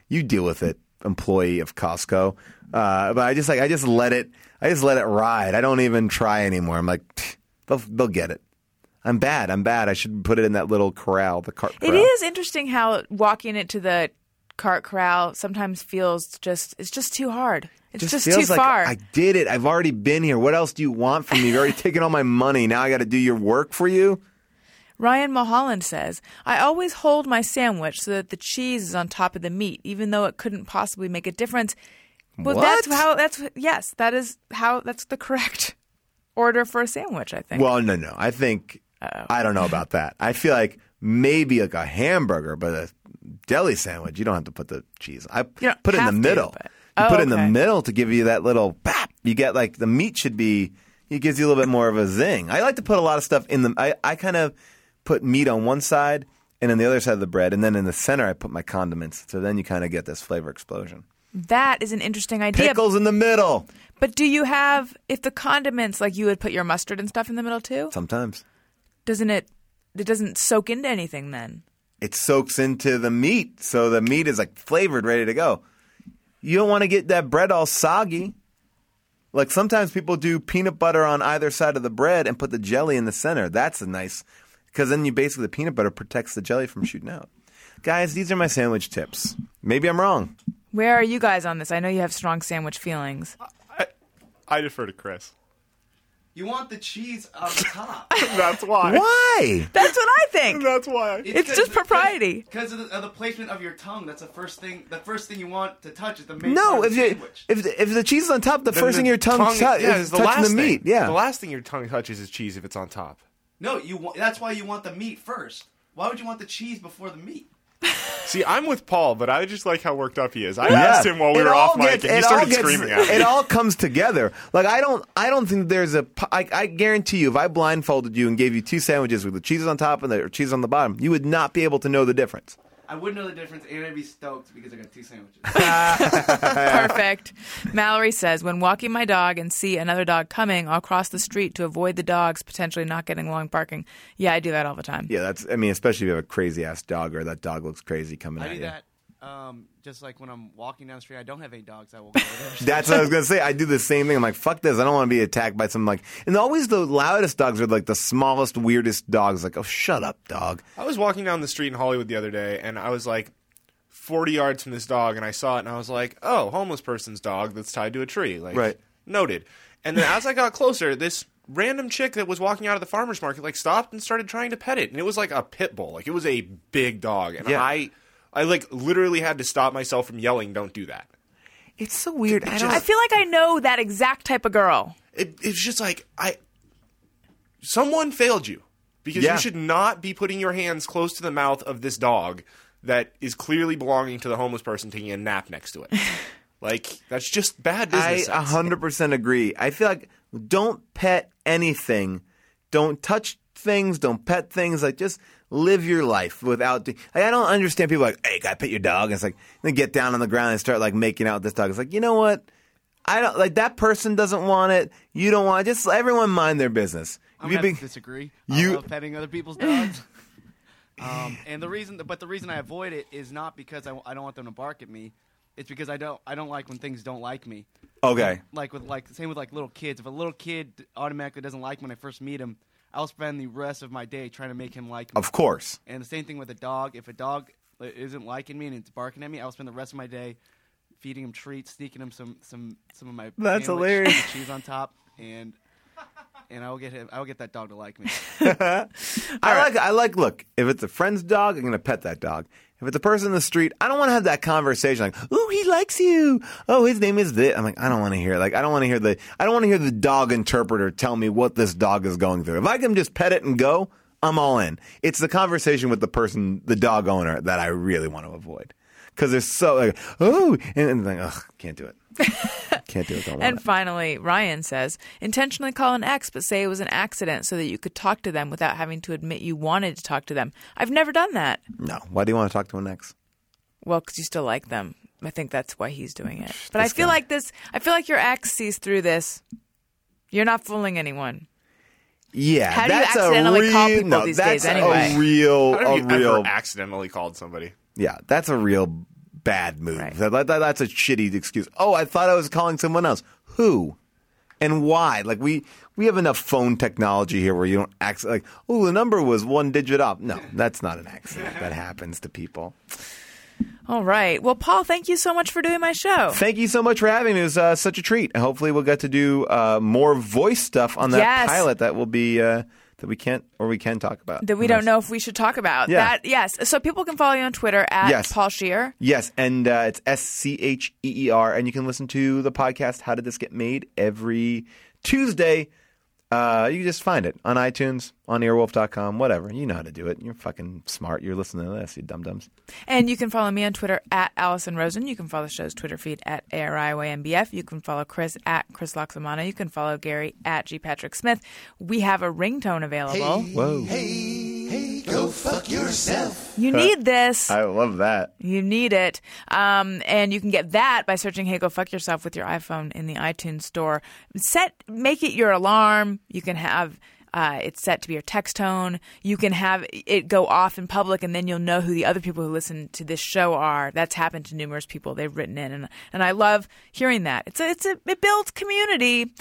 you deal with it, employee of Costco. Uh, but I just like I just let it. I just let it ride. I don't even try anymore. I'm like, they'll they'll get it. I'm bad. I'm bad. I should put it in that little corral, the cart. It corral. is interesting how walking it to the cart corral sometimes feels just, it's just too hard. It's just, just, feels too like far. I did it. I've already been here. What else do you want from me? You've already taken all my money. Now I got to do your work for you. Ryan Mulholland says, I always hold my sandwich so that the cheese is on top of the meat, even though it couldn't possibly make a difference. Well, that's how, that's, yes, that is how, that's the correct order for a sandwich, I think. Well, no, no. I think oh. I don't know about that. I feel like maybe like a hamburger, but a deli sandwich, you don't have to put the cheese. I put it in the to, middle. but- you Oh, put it in the middle to give you that little bap. You get like the meat should be. It gives you a little bit more of a zing. I like to put a lot of stuff in the. I, I kind of put meat on one side and then the other side of the bread, and then in the center I put my condiments. So then you kind of get this flavor explosion. that is an interesting idea. Pickles in the middle. But do you have, if the condiments, like you would put your mustard and stuff in the middle too, Sometimes doesn't it, it doesn't soak into anything then? it soaks into the meat, so the meat is like flavored, ready to go. You don't want to get that bread all soggy. Like sometimes people do peanut butter on either side of the bread and put the jelly in the center. That's a nice, because then you basically the peanut butter protects the jelly from shooting out. Guys, these are my sandwich tips. Maybe I'm wrong. Where are you guys on this? I know you have strong sandwich feelings. I defer to Chris. You want the cheese on the top. That's why. Why? That's what I think. That's why. It's just propriety. Because of, the- of the placement of your tongue. That's the first thing. The first thing you want to touch is the main No, part if of the you sandwich. if the, if the cheese is on top, the Then first the thing your tongue, tou- yeah, is the touching last the meat. thing. Yeah. The last thing your tongue touches is cheese if it's on top. no, you. Want, that's why you want the meat first. Why would you want the cheese before the meat? See, I'm with Paul, but I just like how worked up he is. I Yeah. asked him while we It were off mic, and he started gets- screaming at me. It all comes together. Like I don't, I don't think there's a. I, I guarantee you, if I blindfolded you and gave you two sandwiches with the cheese on top and the cheese on the bottom, you would not be able to know the difference. I wouldn't know the difference, and I'd be stoked because I got two sandwiches. Perfect. Mallory says, when walking my dog and see another dog coming, I'll cross the street to avoid the dogs potentially not getting along barking. Yeah, I do that all the time. Yeah, that's. I mean, especially if you have a crazy ass dog or that dog looks crazy coming I at do you. that. Um, just like when I'm walking down the street, I don't have any dogs. I will go. That's what I was gonna say. I do the same thing. I'm like, fuck this. I don't want to be attacked by some like. And always the loudest dogs are like the smallest, weirdest dogs. Like, oh, shut up, dog. I was walking down the street in Hollywood the other day, and I was like 40 yards from this dog, and I saw it, and I was like, oh, homeless person's dog that's tied to a tree. Like, Right. Noted. And then as I got closer, this random chick that was walking out of the farmer's market like stopped and started trying to pet it, and it was like a pit bull. Like it was a big dog, and Yeah. I, I like literally had to stop myself from yelling, "Don't do that." It's so weird. I don't. I feel like I know that exact type of girl. It, it's just like I, someone failed you because Yeah. you should not be putting your hands close to the mouth of this dog that is clearly belonging to the homeless person taking a nap next to it. like that's just bad I business. sense. hundred percent agree. I feel like don't pet anything, don't touch things, don't pet things. Like just live your life without. Like, I don't understand people like, hey, gotta pet your dog. And it's like they get down on the ground and start like making out with this dog. It's like you know what? I don't like that person doesn't want it. You don't want. it. Just everyone mind their business. I'm you gonna be- disagree. you- I love petting other people's dogs. um, and the reason, but the reason I avoid it is not because I, I don't want them to bark at me. It's because I don't I don't like when things don't like me. okay. Like with like same with like little kids. If a little kid automatically doesn't like me when I first meet him, I'll spend the rest of my day trying to make him like me. Of course. And the same thing with a dog. If a dog isn't liking me and it's barking at me, I'll spend the rest of my day feeding him treats, sneaking him some some some of my That's hilarious. cheese on top, and and I will get him. I will get that dog to like me. I like I like look, if it's a friend's dog, I'm gonna pet that dog. If it's a person in the street, I don't want to have that conversation like, "Ooh, he likes you." Oh, his name is this. I'm like, I don't want to hear. Like, I don't want to hear the. I don't want to hear the dog interpreter tell me what this dog is going through. If I can just pet it and go, I'm all in. It's the conversation with the person, the dog owner, that I really want to avoid because they're so like, oh, and, and like, ugh, can't do it. can't do it. Don't And finally, Ryan says, intentionally call an ex, but say it was an accident so that you could talk to them without having to admit you wanted to talk to them. I've never done that. No. Why do you want to talk to an ex? Well, because you still like them. I think that's why he's doing it. But I feel guy. like this. I feel like your ex sees through this. You're not fooling anyone. Yeah, How do you that's accidentally a call real, people no, these that's days anyway? A real, How have a you real, ever accidentally called somebody? yeah, that's a real bad move. Right. That- that- that's a shitty excuse. Oh, I thought I was calling someone else. Who? And why? Like we we have enough phone technology here where you don't act like, oh, the number was one digit up. No, that's not an accident. that happens to people. All right. Well, Paul, thank you so much for doing my show. Thank you so much for having me. It was uh, such a treat. Hopefully, we'll get to do uh, more voice stuff on that Yes. pilot that will be uh, that we can't or we can talk about. that we don't know if we should talk about. Yeah. That yes. So people can follow you on Twitter at Yes. Paul Scheer. Yes, and uh, it's S C H E E R, and you can listen to the podcast "How Did This Get Made" every Tuesday. Uh, you can just find it on iTunes, on earwolf.com, whatever. You know how to do it. You're fucking smart. You're listening to this, you dum dums. And you can follow me on Twitter at Alison Rosen. You can follow the show's Twitter feed at ARIYMBF. You can follow Chris at Chris Laxamana. You can follow Gary at G. Patrick Smith. We have a ringtone available. Whoa, Hey, hey, go fuck yourself. You need this. I love that. You need it. Um, and you can get that by searching Hey Go Fuck Yourself with your iPhone in the iTunes store. Set make it your alarm. You can have uh, it's set to be your text tone. You can have it go off in public, and then you'll know who the other people who listen to this show are. That's happened to numerous people. They've written in, and and I love hearing that. It's a, it's a, it builds community.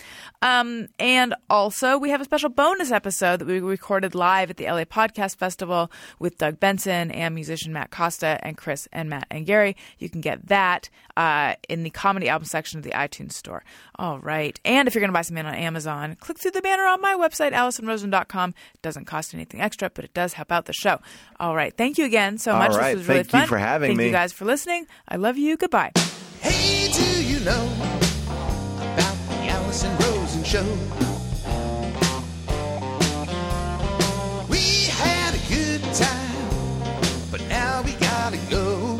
Um, and also, we have a special bonus episode that we recorded live at the LA Podcast Festival with Doug Benson and musician Matt Costa and Chris and Matt and Gary. You can get that uh, in the comedy album section of the iTunes store. All right. And if you're going to buy something on Amazon, click through the banner on my website, AlisonRosen.com. It doesn't cost anything extra, but it does help out the show. All right. Thank you again so much. right. This was really Thank you fun. for having Thank me. you guys for listening. I love you. Goodbye. Hey, do you know about the Alison Rosen show? We had a good time, but now we gotta go.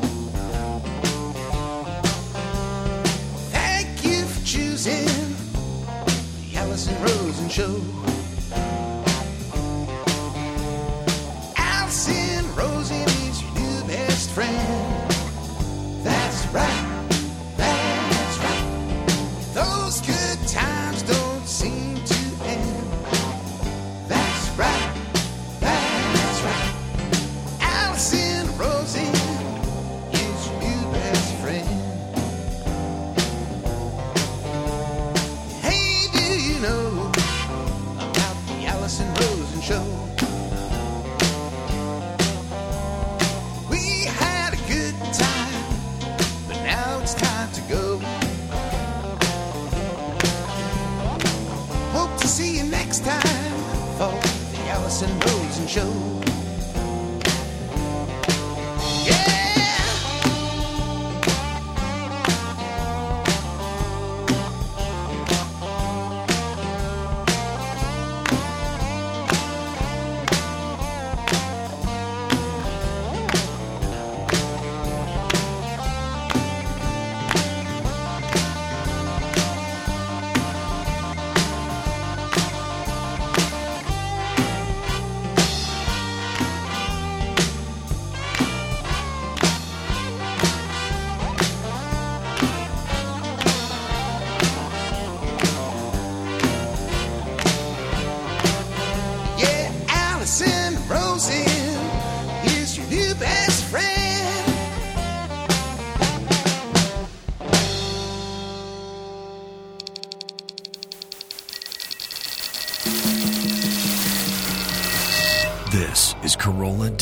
Thank you for choosing the Alison Rosen show.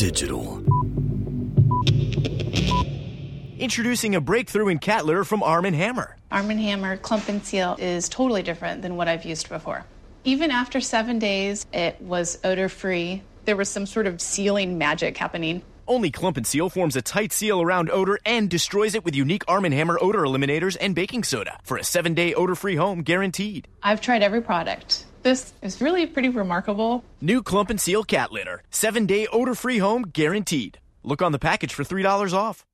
Digital. Introducing a breakthrough in cat litter from Arm & Hammer. Arm & Hammer Clump and Seal is totally different than what I've used before. Even after seven days, it was odor free. There was some sort of sealing magic happening. Only Clump & Seal forms a tight seal around odor and destroys it with unique Arm & Hammer odor eliminators and baking soda for a seven-day odor-free home guaranteed. I've tried every product. This is really pretty remarkable. New Clump & Seal cat litter. Seven-day odor-free home guaranteed. Look on the package for $3 off.